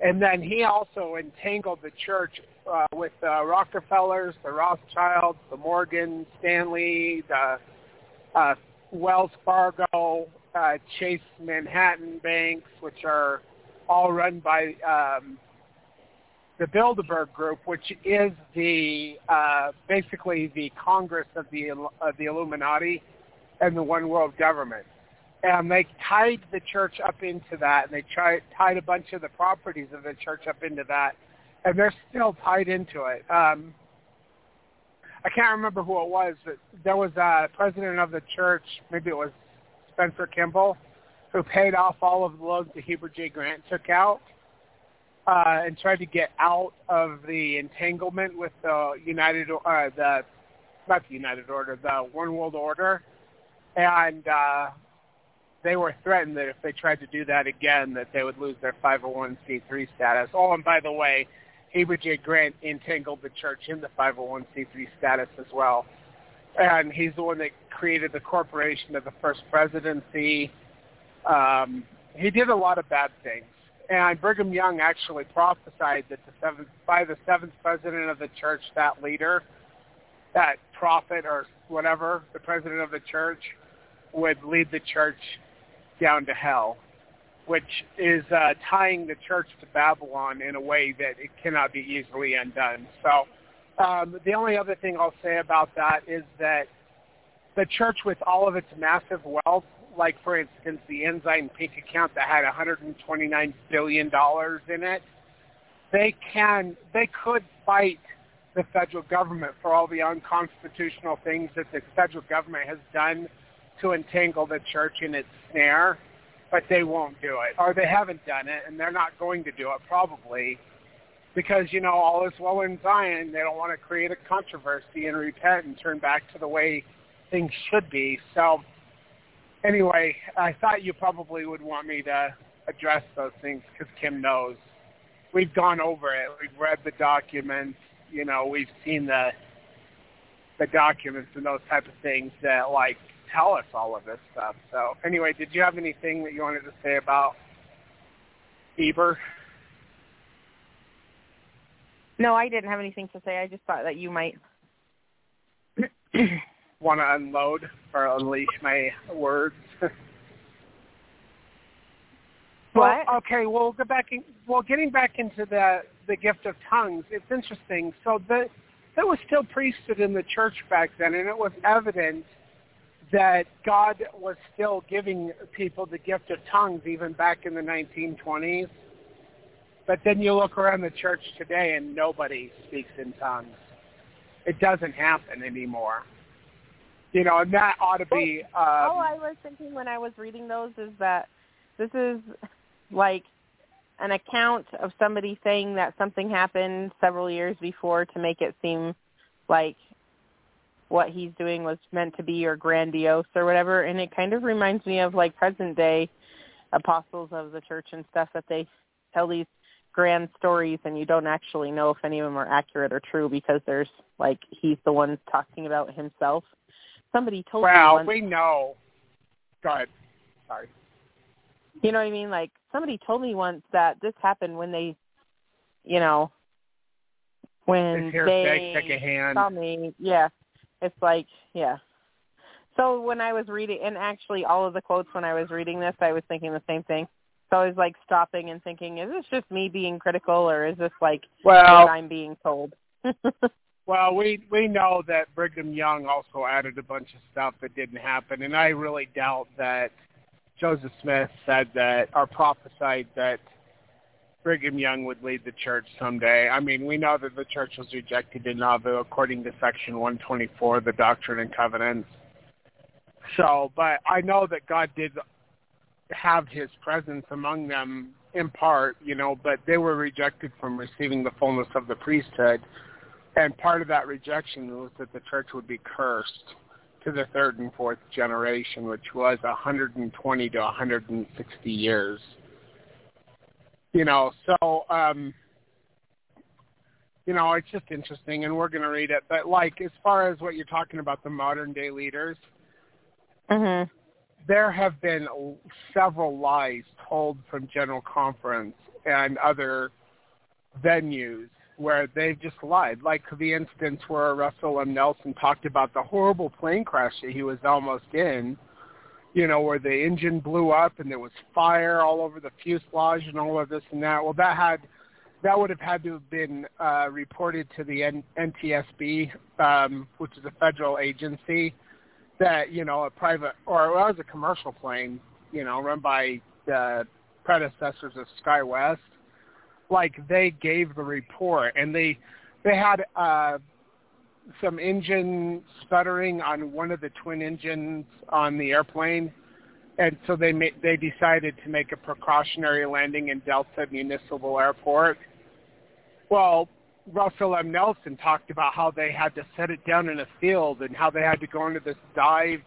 And then he also entangled the church uh, with the Rockefellers, the Rothschilds, the Morgan Stanley, the uh, Wells Fargo, uh, Chase Manhattan banks, which are all run by um, the Bilderberg Group, which is the uh, basically the Congress of the of the Illuminati and the one world government. And they tied the church up into that, and they tried, tied a bunch of the properties of the church up into that, and they're still tied into it. Um, I can't remember who it was, but there was a president of the church, maybe it was Spencer Kimball, who paid off all of the loans that Heber J. Grant took out uh, and tried to get out of the entanglement with the United, uh, the not the United Order, the One World Order, and uh, they were threatened that if they tried to do that again, that they would lose their 501c3 status. Oh, and by the way, Heber J. Grant entangled the church in the 501c3 status as well. And he's the one that created the corporation of the first presidency. Um, he did a lot of bad things. And Brigham Young actually prophesied that the seventh, by the seventh president of the church, that leader, that prophet or whatever, the president of the church, would lead the church down to hell which is uh, tying the church to Babylon in a way that it cannot be easily undone. So um, the only other thing I'll say about that is that the church with all of its massive wealth, like for instance the Ensign Peak account that had 129 billion dollars in it, they can they could fight the federal government for all the unconstitutional things that the federal government has done to entangle the church in its snare but they won't do it, or they haven't done it, and they're not going to do it probably because you know all is well in Zion. They don't want to create a controversy and repent and turn back to the way things should be. So anyway, I thought you probably would want me to address those things because Kim knows. We've gone over it. We've read the documents. You know, we've seen the the documents and those type of things that like tell us all of this stuff. So anyway, did you have anything that you wanted to say about Heber? No, I didn't have anything to say. I just thought that you might want to unload or unleash my words. What? Well, okay, we'll go back. In, well, getting back into the the gift of tongues, it's interesting. So the there was still priesthood in the church back then, and it was evident that God was still giving people the gift of tongues even back in the 1920s. But then you look around the church today, and nobody speaks in tongues. It doesn't happen anymore. You know, and that ought to be. Um, All I was thinking when I was reading those is that this is like an account of somebody saying that something happened several years before to make it seem like what he's doing was meant to be or grandiose or whatever and it kind of reminds me of like present day apostles of the church and stuff that they tell these grand stories and you don't actually know if any of them are accurate or true because there's like he's the one talking about himself somebody told well, me once, we know go ahead sorry you know what I mean? Like somebody told me once that this happened when they, you know, when they saw me. Yeah, it's like yeah. So when I was reading, and actually all of the quotes when I was reading this, I was thinking the same thing. So always like stopping and thinking, is this just me being critical, or is this like well, what I'm being told? well, we we know that Brigham Young also added a bunch of stuff that didn't happen, and I really doubt that Joseph Smith said that or prophesied that Brigham Young would lead the church someday. I mean, we know that the church was rejected in Nauvoo according to Section 124 of the Doctrine and Covenants. So, but I know that God did have his presence among them in part, you know, but they were rejected from receiving the fullness of the priesthood. And part of that rejection was that the church would be cursed to the third and fourth generation, which was 120 to 160 years. You know, so um, you know, it's just interesting, and we're going to read it. But like, as far as what you're talking about, the modern day leaders, mhm. There have been several lies told from General Conference and other venues where they've just lied. Like the instance where Russell M. Nelson talked about the horrible plane crash that he was almost in, you know, where the engine blew up and there was fire all over the fuselage and all of this and that. Well, that had that would have had to have been uh, reported to the N- NTSB, um, which is a federal agency that you know a private or it was a commercial plane, you know, run by the predecessors of SkyWest like they gave the report and they they had uh some engine sputtering on one of the twin engines on the airplane and so they ma- they decided to make a precautionary landing in Delta Municipal Airport. Well, Russell M. Nelson talked about how they had to set it down in a field and how they had to go into this dive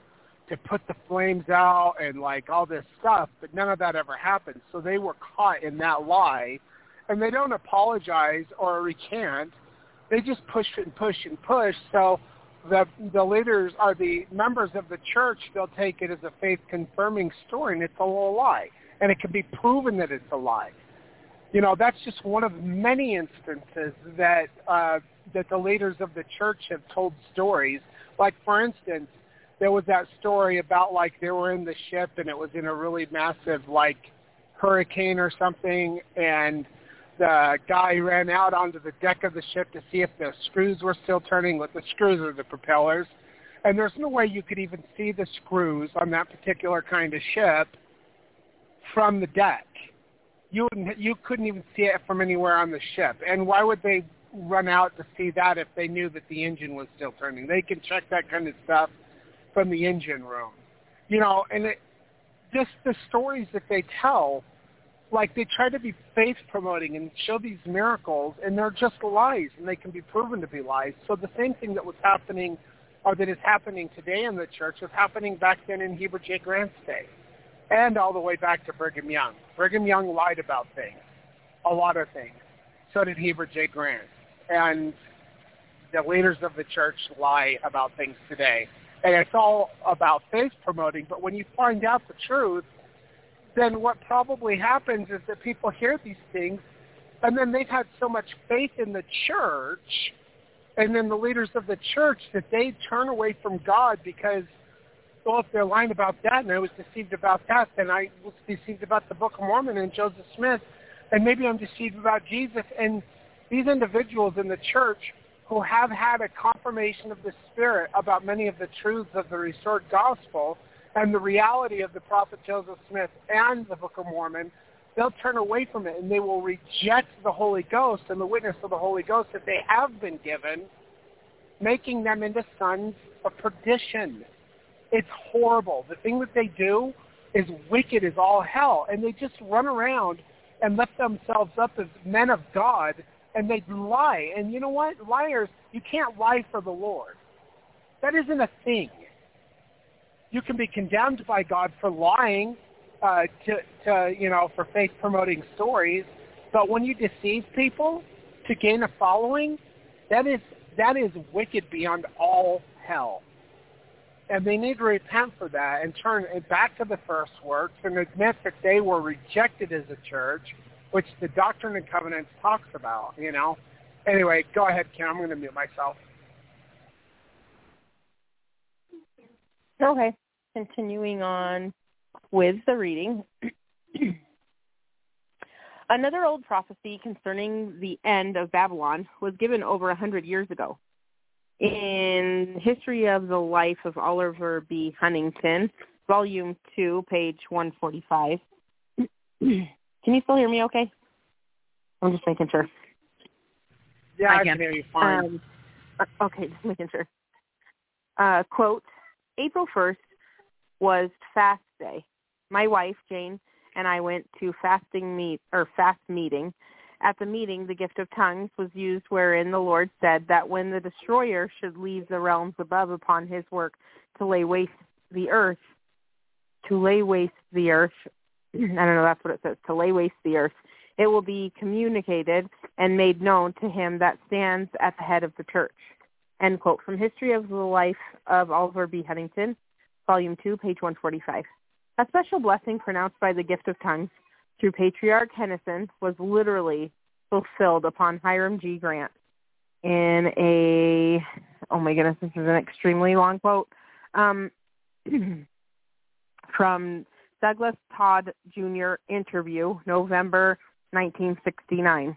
to put the flames out and like all this stuff, but none of that ever happened. So they were caught in that lie and they don't apologize or recant. They just push and push and push. So the the leaders are the members of the church. They'll take it as a faith confirming story, and it's a lie, and it can be proven that it's a lie. You know, that's just one of many instances that uh, that the leaders of the church have told stories. Like for instance, there was that story about like they were in the ship and it was in a really massive like hurricane or something, and the guy ran out onto the deck of the ship to see if the screws were still turning with the screws or the propellers. And there's no way you could even see the screws on that particular kind of ship from the deck. You wouldn't, you couldn't even see it from anywhere on the ship. And why would they run out to see that if they knew that the engine was still turning? They can check that kind of stuff from the engine room. You know, and it, just the stories that they tell like they try to be faith promoting and show these miracles and they're just lies and they can be proven to be lies. So the same thing that was happening or that is happening today in the church was happening back then in Heber J. Grant's day. And all the way back to Brigham Young. Brigham Young lied about things, a lot of things. So did Heber J. Grant. And the leaders of the church lie about things today. And it's all about faith promoting. But when you find out the truth, then what probably happens is that people hear these things and then they've had so much faith in the church and then the leaders of the church that they turn away from God because, if they're lying about that and I was deceived about that, then I was deceived about the Book of Mormon and Joseph Smith, and maybe I'm deceived about Jesus. And these individuals in the church who have had a confirmation of the Spirit about many of the truths of the restored gospel and the reality of the prophet Joseph Smith and the Book of Mormon, they'll turn away from it and they will reject the Holy Ghost and the witness of the Holy Ghost that they have been given, making them into sons of perdition. It's horrible. The thing that they do is wicked as all hell. And they just run around and lift themselves up as men of God and they lie. And you know what? Liars, you can't lie for the Lord. That isn't a thing. You can be condemned by God for lying uh, to, to, you know, for faith promoting stories. But when you deceive people to gain a following, that is that is wicked beyond all hell. And they need to repent for that and turn it back to the first works and admit that they were rejected as a church, which the Doctrine and Covenants talks about, you know. Anyway, go ahead, Kim. I'm going to mute myself. Okay. Continuing on with the reading. Another old prophecy concerning the end of Babylon was given over a hundred years ago. In History of the Life of Oliver B. Huntington, Volume 2, page 145. can you still hear me okay? I'm just making sure. Yeah, I, I can hear you fine. Um, uh, okay, just making sure. Uh, quote, April 1st was fast day my wife Jane and I went to fasting meet or fast meeting. At the meeting, the gift of tongues was used wherein the Lord said that when the destroyer should leave the realms above upon his work to lay waste the earth, to lay waste the earth, I don't know, that's what it says, to lay waste the earth, it will be communicated and made known to him that stands at the head of the church. End quote from History of the Life of Oliver B. Huntington, Volume 2, page 145. A special blessing pronounced by the gift of tongues through Patriarch Hennison was literally fulfilled upon Hiram G. Grant in a, oh my goodness, this is an extremely long quote, um, from Douglas Todd Jr. interview, November 1969.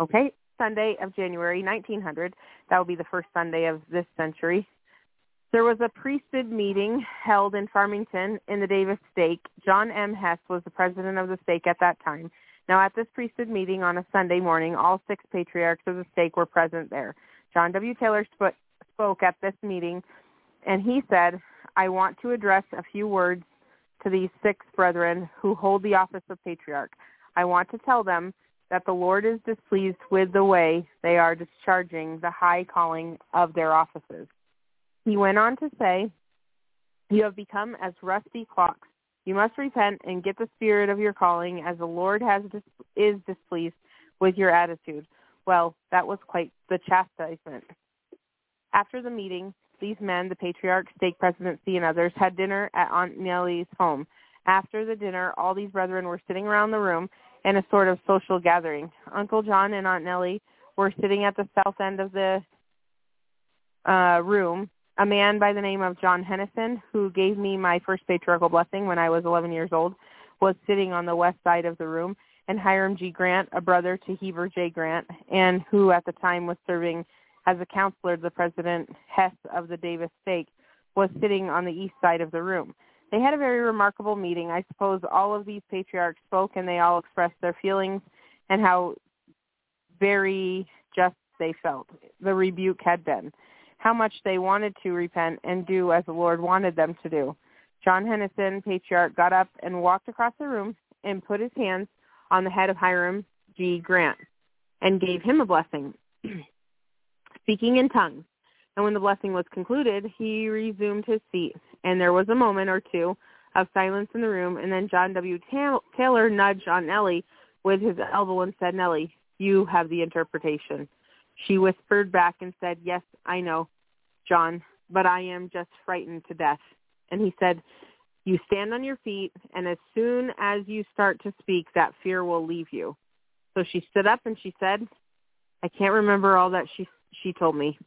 Okay, Sunday of January 1900. That will be the first Sunday of this century. There was a priesthood meeting held in Farmington in the Davis stake. John M. Hess was the president of the stake at that time. Now, at this priesthood meeting on a Sunday morning, all six patriarchs of the stake were present there. John W. Taylor sp- spoke at this meeting, and he said, I want to address a few words to these six brethren who hold the office of patriarch. I want to tell them that the Lord is displeased with the way they are discharging the high calling of their offices. He went on to say, You have become as rusty clocks. You must repent and get the spirit of your calling as the Lord has dis- is displeased with your attitude. Well, that was quite the chastisement. After the meeting, these men, the patriarch, stake presidency, and others, had dinner at Aunt Nellie's home. After the dinner, all these brethren were sitting around the room in a sort of social gathering. Uncle John and Aunt Nellie were sitting at the south end of the uh, room, a man by the name of John Hennison, who gave me my first patriarchal blessing when I was 11 years old, was sitting on the west side of the room, and Hiram G. Grant, a brother to Heber J. Grant, and who at the time was serving as a counselor to the President Hess of the Davis Stake, was sitting on the east side of the room. They had a very remarkable meeting. I suppose all of these patriarchs spoke and they all expressed their feelings and how very just they felt the rebuke had been how much they wanted to repent and do as the Lord wanted them to do. John Hennison, patriarch, got up and walked across the room and put his hands on the head of Hiram G. Grant and gave him a blessing, speaking in tongues. And when the blessing was concluded, he resumed his seat, and there was a moment or two of silence in the room, and then John W. Taylor nudged Aunt Nellie with his elbow and said, Nellie, you have the interpretation. She whispered back and said, yes, I know, John, but I am just frightened to death. And he said, you stand on your feet, and as soon as you start to speak, that fear will leave you. So she stood up and she said, I can't remember all that she she told me.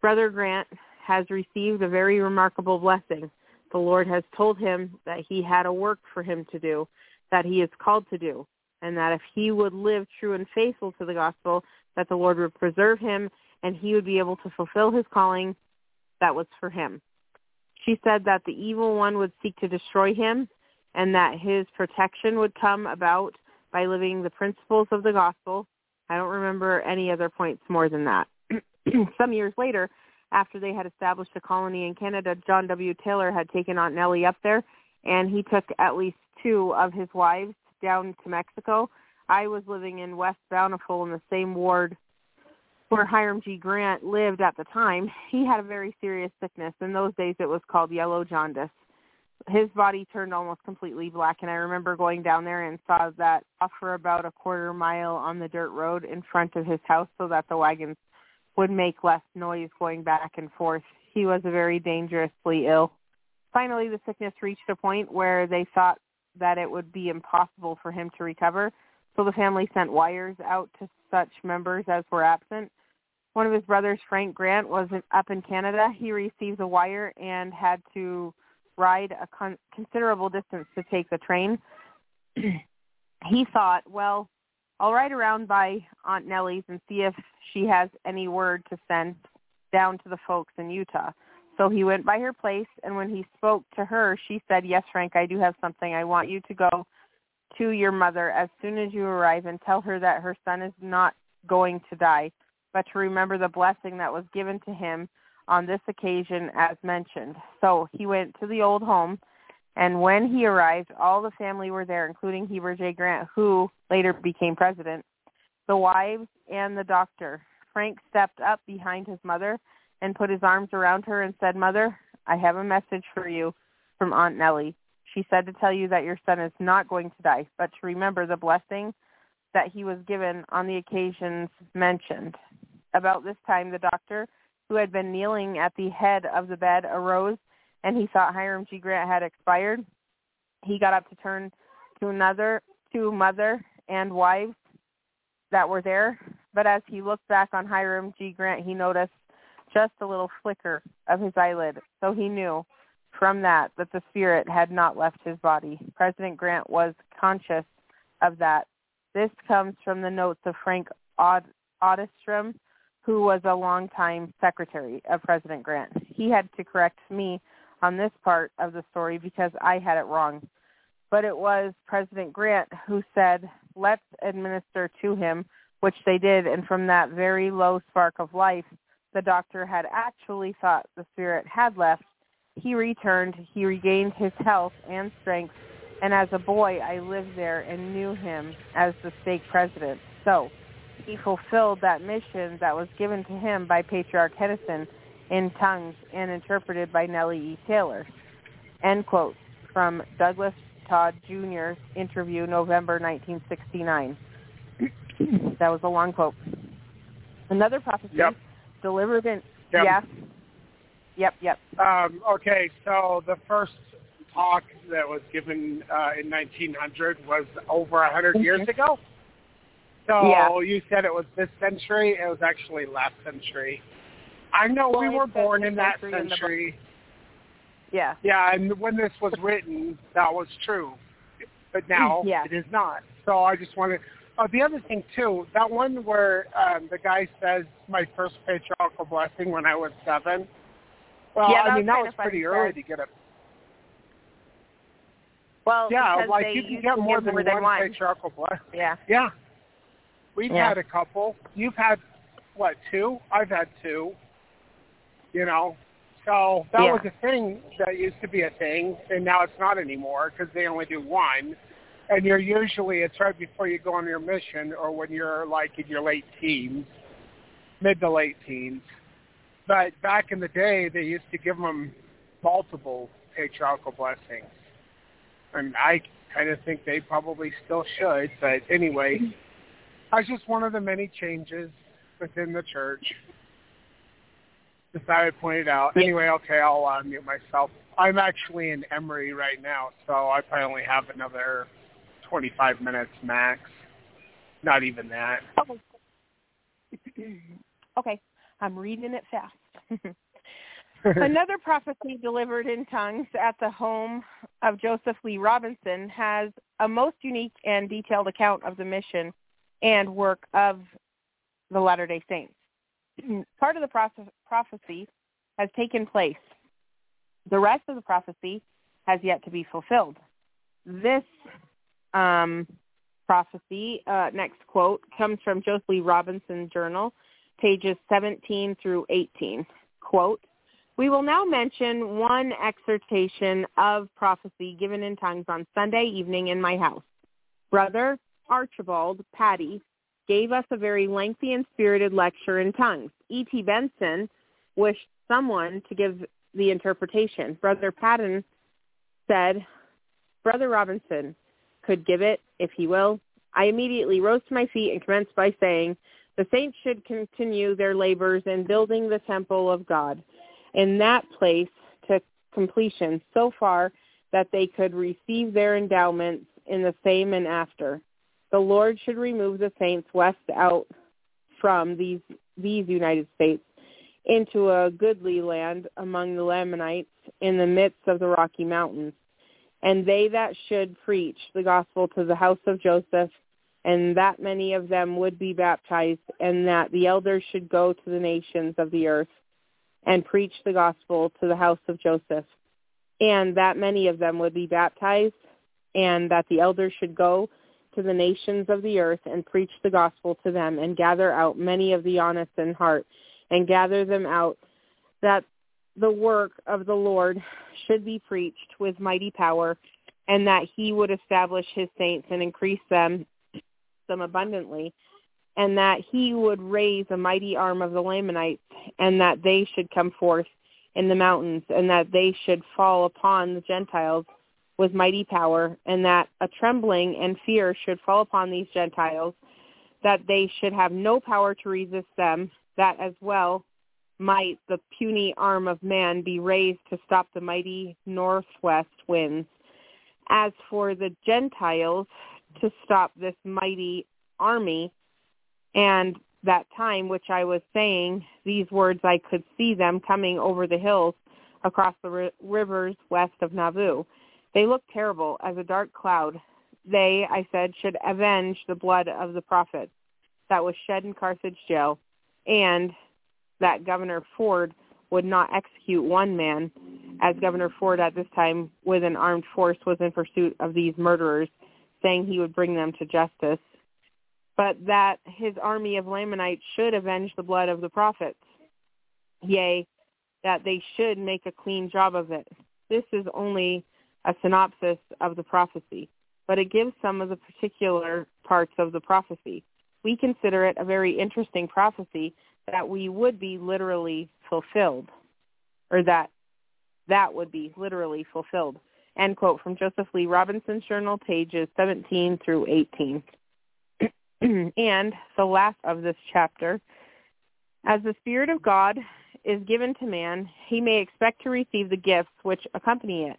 Brother Grant has received a very remarkable blessing. The Lord has told him that he had a work for him to do, that he is called to do, and that if he would live true and faithful to the gospel, that the Lord would preserve him and he would be able to fulfill his calling that was for him. She said that the evil one would seek to destroy him and that his protection would come about by living the principles of the gospel. I don't remember any other points more than that. Some years later, after they had established a colony in Canada, John W. Taylor had taken Aunt Nellie up there, and he took at least two of his wives down to Mexico. I was living in West Bountiful in the same ward where Hiram G. Grant lived at the time. He had a very serious sickness. In those days, it was called yellow jaundice. His body turned almost completely black, and I remember going down there and saw that off for about a quarter mile on the dirt road in front of his house so that the wagons would make less noise going back and forth. He was very dangerously ill. Finally, the sickness reached a point where they thought that it would be impossible for him to recover, so the family sent wires out to such members as were absent. One of his brothers, Frank Grant, was up in Canada. He received a wire and had to ride a con- considerable distance to take the train. he thought, well, I'll ride around by Aunt Nellie's and see if she has any word to send down to the folks in Utah. So he went by her place, and when he spoke to her, she said, yes, Frank, I do have something. I want you to go to your mother as soon as you arrive and tell her that her son is not going to die, but to remember the blessing that was given to him on this occasion as mentioned. So he went to the old home and when he arrived, all the family were there, including Heber J. Grant, who later became president, the wives, and the doctor. Frank stepped up behind his mother and put his arms around her and said, Mother, I have a message for you from Aunt Nellie. She said to tell you that your son is not going to die, but to remember the blessing that he was given on the occasions mentioned. About this time, the doctor, who had been kneeling at the head of the bed, arose and he thought Hiram G. Grant had expired. He got up to turn to another, to mother and wives that were there. But as he looked back on Hiram G. Grant, he noticed just a little flicker of his eyelid. So he knew from that that the spirit had not left his body. President Grant was conscious of that. This comes from the notes of Frank Audestrom, who was a longtime secretary of President Grant. He had to correct me on this part of the story because I had it wrong. But it was President Grant who said, let's administer to him, which they did. And from that very low spark of life, the doctor had actually thought the spirit had left. He returned. He regained his health and strength. And as a boy, I lived there and knew him as the stake president. So he fulfilled that mission that was given to him by Patriarch Hedison in tongues and interpreted by Nellie E. Taylor. End quote from Douglas Todd Jr.'s interview, November 1969. that was a long quote. Another prophecy yep. delivered in yep. yes, yep, yep. Um, okay, so the first talk that was given uh, in 1900 was over a 100 years ago. So Yeah. you said it was this century. It was actually last century. I know Well, we were born in that century the Yeah. Yeah, and when this was written, that was true. But now Yeah. it is not. So I just wanted. Oh, the other thing too, that one where um, the guy says my first patriarchal blessing when I was seven. Well, Yeah, I mean that was pretty early to get a. Well, Yeah, like you can get more than more one than one. patriarchal blessing. Yeah. Yeah, we've Yeah. had a couple. You've had what two? I've had two. You know, so that Yeah. was a thing that used to be a thing, and now it's not anymore because they only do one. And you're usually it's right before you go on your mission, or when you're like in your late teens, mid to late teens. But back in the day, they used to give them multiple patriarchal blessings. and I kind of think they probably still should. But anyway, that's just one of the many changes within the church. Just thought I'd point it out. Anyway, okay, I'll uh, mute myself. I'm actually in Emery right now, so I probably only have another 25 minutes max. Not even that. Okay. okay. I'm reading it fast. Another prophecy delivered in tongues at the home of Joseph Lee Robinson has a most unique and detailed account of the mission and work of the Latter-day Saints. Part of the prophecy has taken place. The rest of the prophecy has yet to be fulfilled. This um, prophecy, uh, next quote, comes from Joseph Lee Robinson's journal, pages 17 through 18. Quote, we will now mention one exhortation of prophecy given in tongues on Sunday evening in my house. Brother Archibald Patty gave us a very lengthy and spirited lecture in tongues. E.T. Benson wished someone to give the interpretation. Brother Patton said, Brother Robinson could give it if he will. I immediately rose to my feet and commenced by saying, the saints should continue their labors in building the temple of God in that place to completion so far that they could receive their endowments in the same and after. The Lord should remove the saints west out from these these United States into a goodly land among the Lamanites in the midst of the Rocky Mountains. And they that should preach the gospel to the house of Joseph, and that many of them would be baptized, and that the elders should go to the nations of the earth and preach the gospel to the house of Joseph, and that many of them would be baptized, and that the elders should go to the nations of the earth and preach the gospel to them, and gather out many of the honest in heart, and gather them out, that the work of the Lord should be preached with mighty power, and that he would establish his saints and increase them them abundantly, and that he would raise a mighty arm of the Lamanites, and that they should come forth in the mountains, and that they should fall upon the Gentiles with mighty power, and that a trembling and fear should fall upon these Gentiles, that they should have no power to resist them, that as well might the puny arm of man be raised to stop the mighty northwest winds. As for the Gentiles, to stop this mighty army, and that time which I was saying these words, I could see them coming over the hills across the rivers west of Nauvoo. They looked terrible as a dark cloud. They, I said, should avenge the blood of the prophets that was shed in Carthage jail, and that Governor Ford would not execute one man, as Governor Ford at this time with an armed force was in pursuit of these murderers, saying he would bring them to justice but that his army of Lamanites should avenge the blood of the prophets. Yea, that they should make a clean job of it. This is only a synopsis of the prophecy, but it gives some of the particular parts of the prophecy. We consider it a very interesting prophecy that we would be literally fulfilled, or that that would be literally fulfilled. End quote from Joseph Lee Robinson's journal, pages 17 through 18. and the last of this chapter, as the Spirit of God is given to man, he may expect to receive the gifts which accompany it.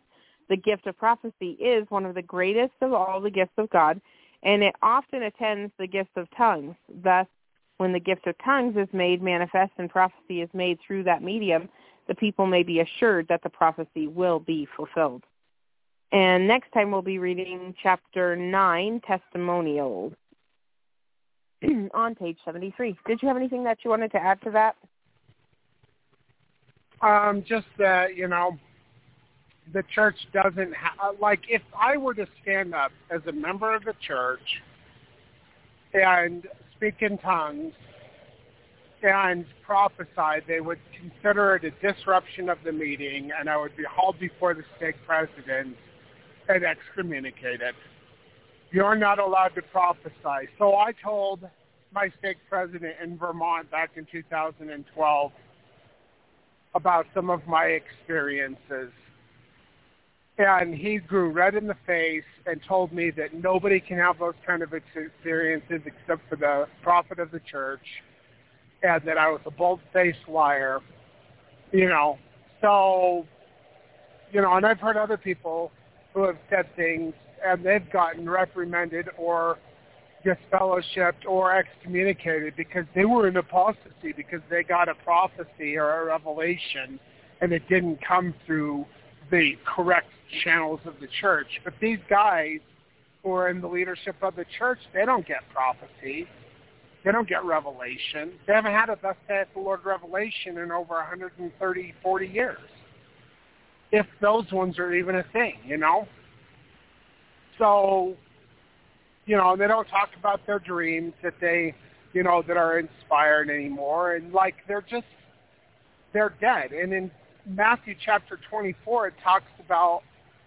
The gift of prophecy is one of the greatest of all the gifts of God, and it often attends the gift of tongues. Thus, when the gift of tongues is made manifest and prophecy is made through that medium, the people may be assured that the prophecy will be fulfilled. And next time we'll be reading chapter 9, Testimonials. on page 73. Did you have anything that you wanted to add to that? Um, just that, you know, the church doesn't have, uh, like, if I were to stand up as a member of the church and speak in tongues and prophesy, they would consider it a disruption of the meeting, and I would be hauled before the stake president and excommunicated you're not allowed to prophesy. So I told my stake president in Vermont back in 2012 about some of my experiences. And he grew red in the face and told me that nobody can have those kind of experiences except for the prophet of the church, and that I was a bold-faced liar. You know, so you know, and I've heard other people who have said things and they've gotten reprimanded or disfellowshipped or excommunicated because they were in apostasy because they got a prophecy or a revelation and it didn't come through the correct channels of the church. But these guys who are in the leadership of the church, they don't get prophecy. They don't get revelation. They haven't had a thus saith the Lord revelation in over 130, 40 years. If those ones are even a thing, you know? So, you know, they don't talk about their dreams that they, you know, that are inspired anymore. And like they're just, they're dead. And in Matthew chapter 24, it talks about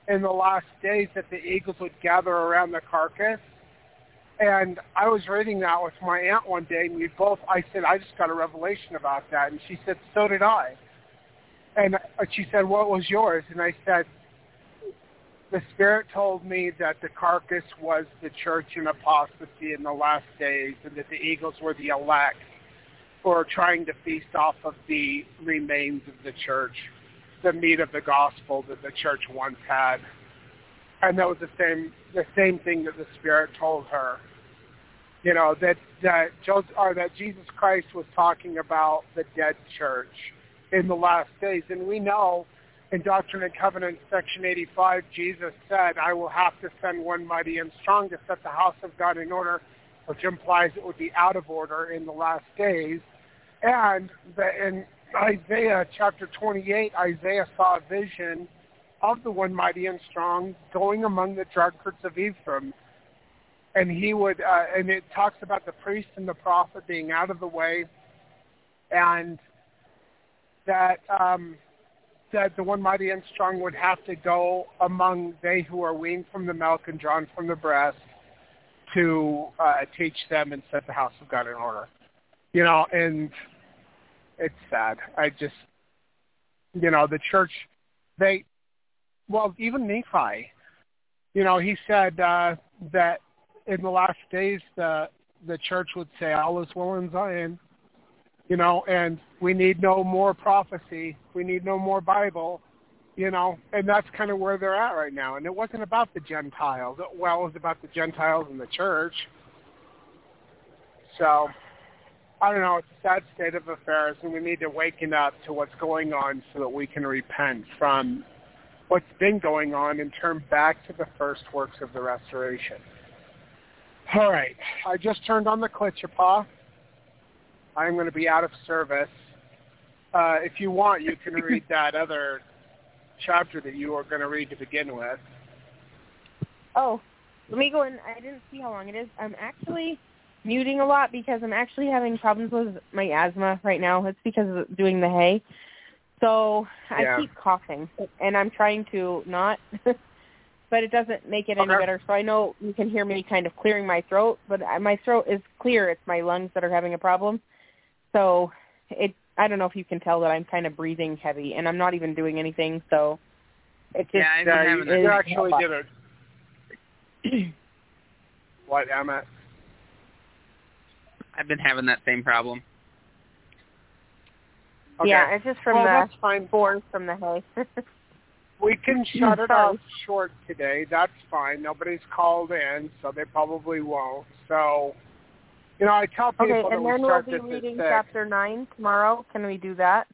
in the last days that the eagles would gather around the carcass. And I was reading that with my aunt one day, and we both, I said, I just got a revelation about that. And she said, so did I. And uh, she said, what was yours? And I said, the Spirit told me that the carcass was the church in apostasy in the last days and that the eagles were the elect who are trying to feast off of the remains of the church, the meat of the gospel that the church once had. And that was the same the same thing that the Spirit told her. You know, that that Joseph, or that Jesus Christ was talking about the dead church in the last days. And we know in Doctrine and Covenants, section 85, Jesus said, I will have to send one mighty and strong to set the house of God in order, which implies it would be out of order in the last days. And the, in Isaiah chapter 28, Isaiah saw a vision of the one mighty and strong going among the drunkards of Ephraim. And he would, uh, and it talks about the priest and the prophet being out of the way, and that um, said the one mighty and strong would have to go among they who are weaned from the milk and drawn from the breast to uh, teach them and set the house of God in order. You know, and it's sad. I just, you know, the church, they, well, even Nephi, you know, he said uh, that in the last days the the church would say all is well in Zion, you know, and we need no more prophecy. We need no more Bible, you know, and that's kind of where they're at right now. And it wasn't about the Gentiles. Well, it was about the Gentiles and the church. So, I don't know. It's a sad state of affairs, and we need to waken up to what's going on so that we can repent from what's been going on and turn back to the first works of the restoration. All right. I just turned on the Klitschapa. I'm going to be out of service. Uh, if you want, you can read that other chapter that you are going to read to begin with. Oh, let me go in. I didn't see how long it is. I'm actually muting a lot because I'm actually having problems with my asthma right now. It's because of doing the hay. So I yeah. keep coughing, and I'm trying to not, but it doesn't make it any Okay. better. So I know you can hear me kind of clearing my throat, but I- my throat is clear. It's my lungs that are having a problem. So it, I don't know if you can tell that I'm kind of breathing heavy, and I'm not even doing anything. So it just Yeah, I've been Yeah, you, having that. you that. actually did it. what, Emmett? I've been having that same problem. Okay. yeah, it's just from well, the that's fine. spores from the hay. We can shut it off short today. That's fine. Nobody's called in, so they probably won't. So, you know, I tell people okay, that and we then we'll be reading chapter nine tomorrow. Can we do that,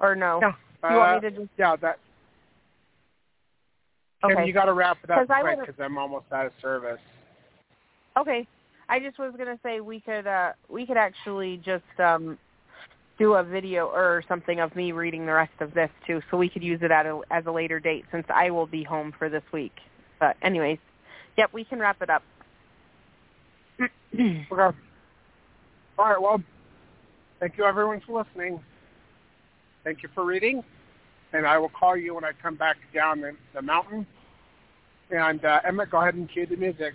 or no? Yeah. Do you want Uh, me to just Yeah, that. Kim, okay? you got to wrap it up 'Cause I quick because I'm almost out of service. Okay. I just was gonna say we could uh we could actually just um do a video or something of me reading the rest of this too, so we could use it at a, as a later date since I will be home for this week. But anyways, yep, we can wrap it up. Okay. All right. Well, thank you everyone for listening. Thank you for reading, and I will call you when I come back down the, the mountain. And uh, Emmett, go ahead and cue the music.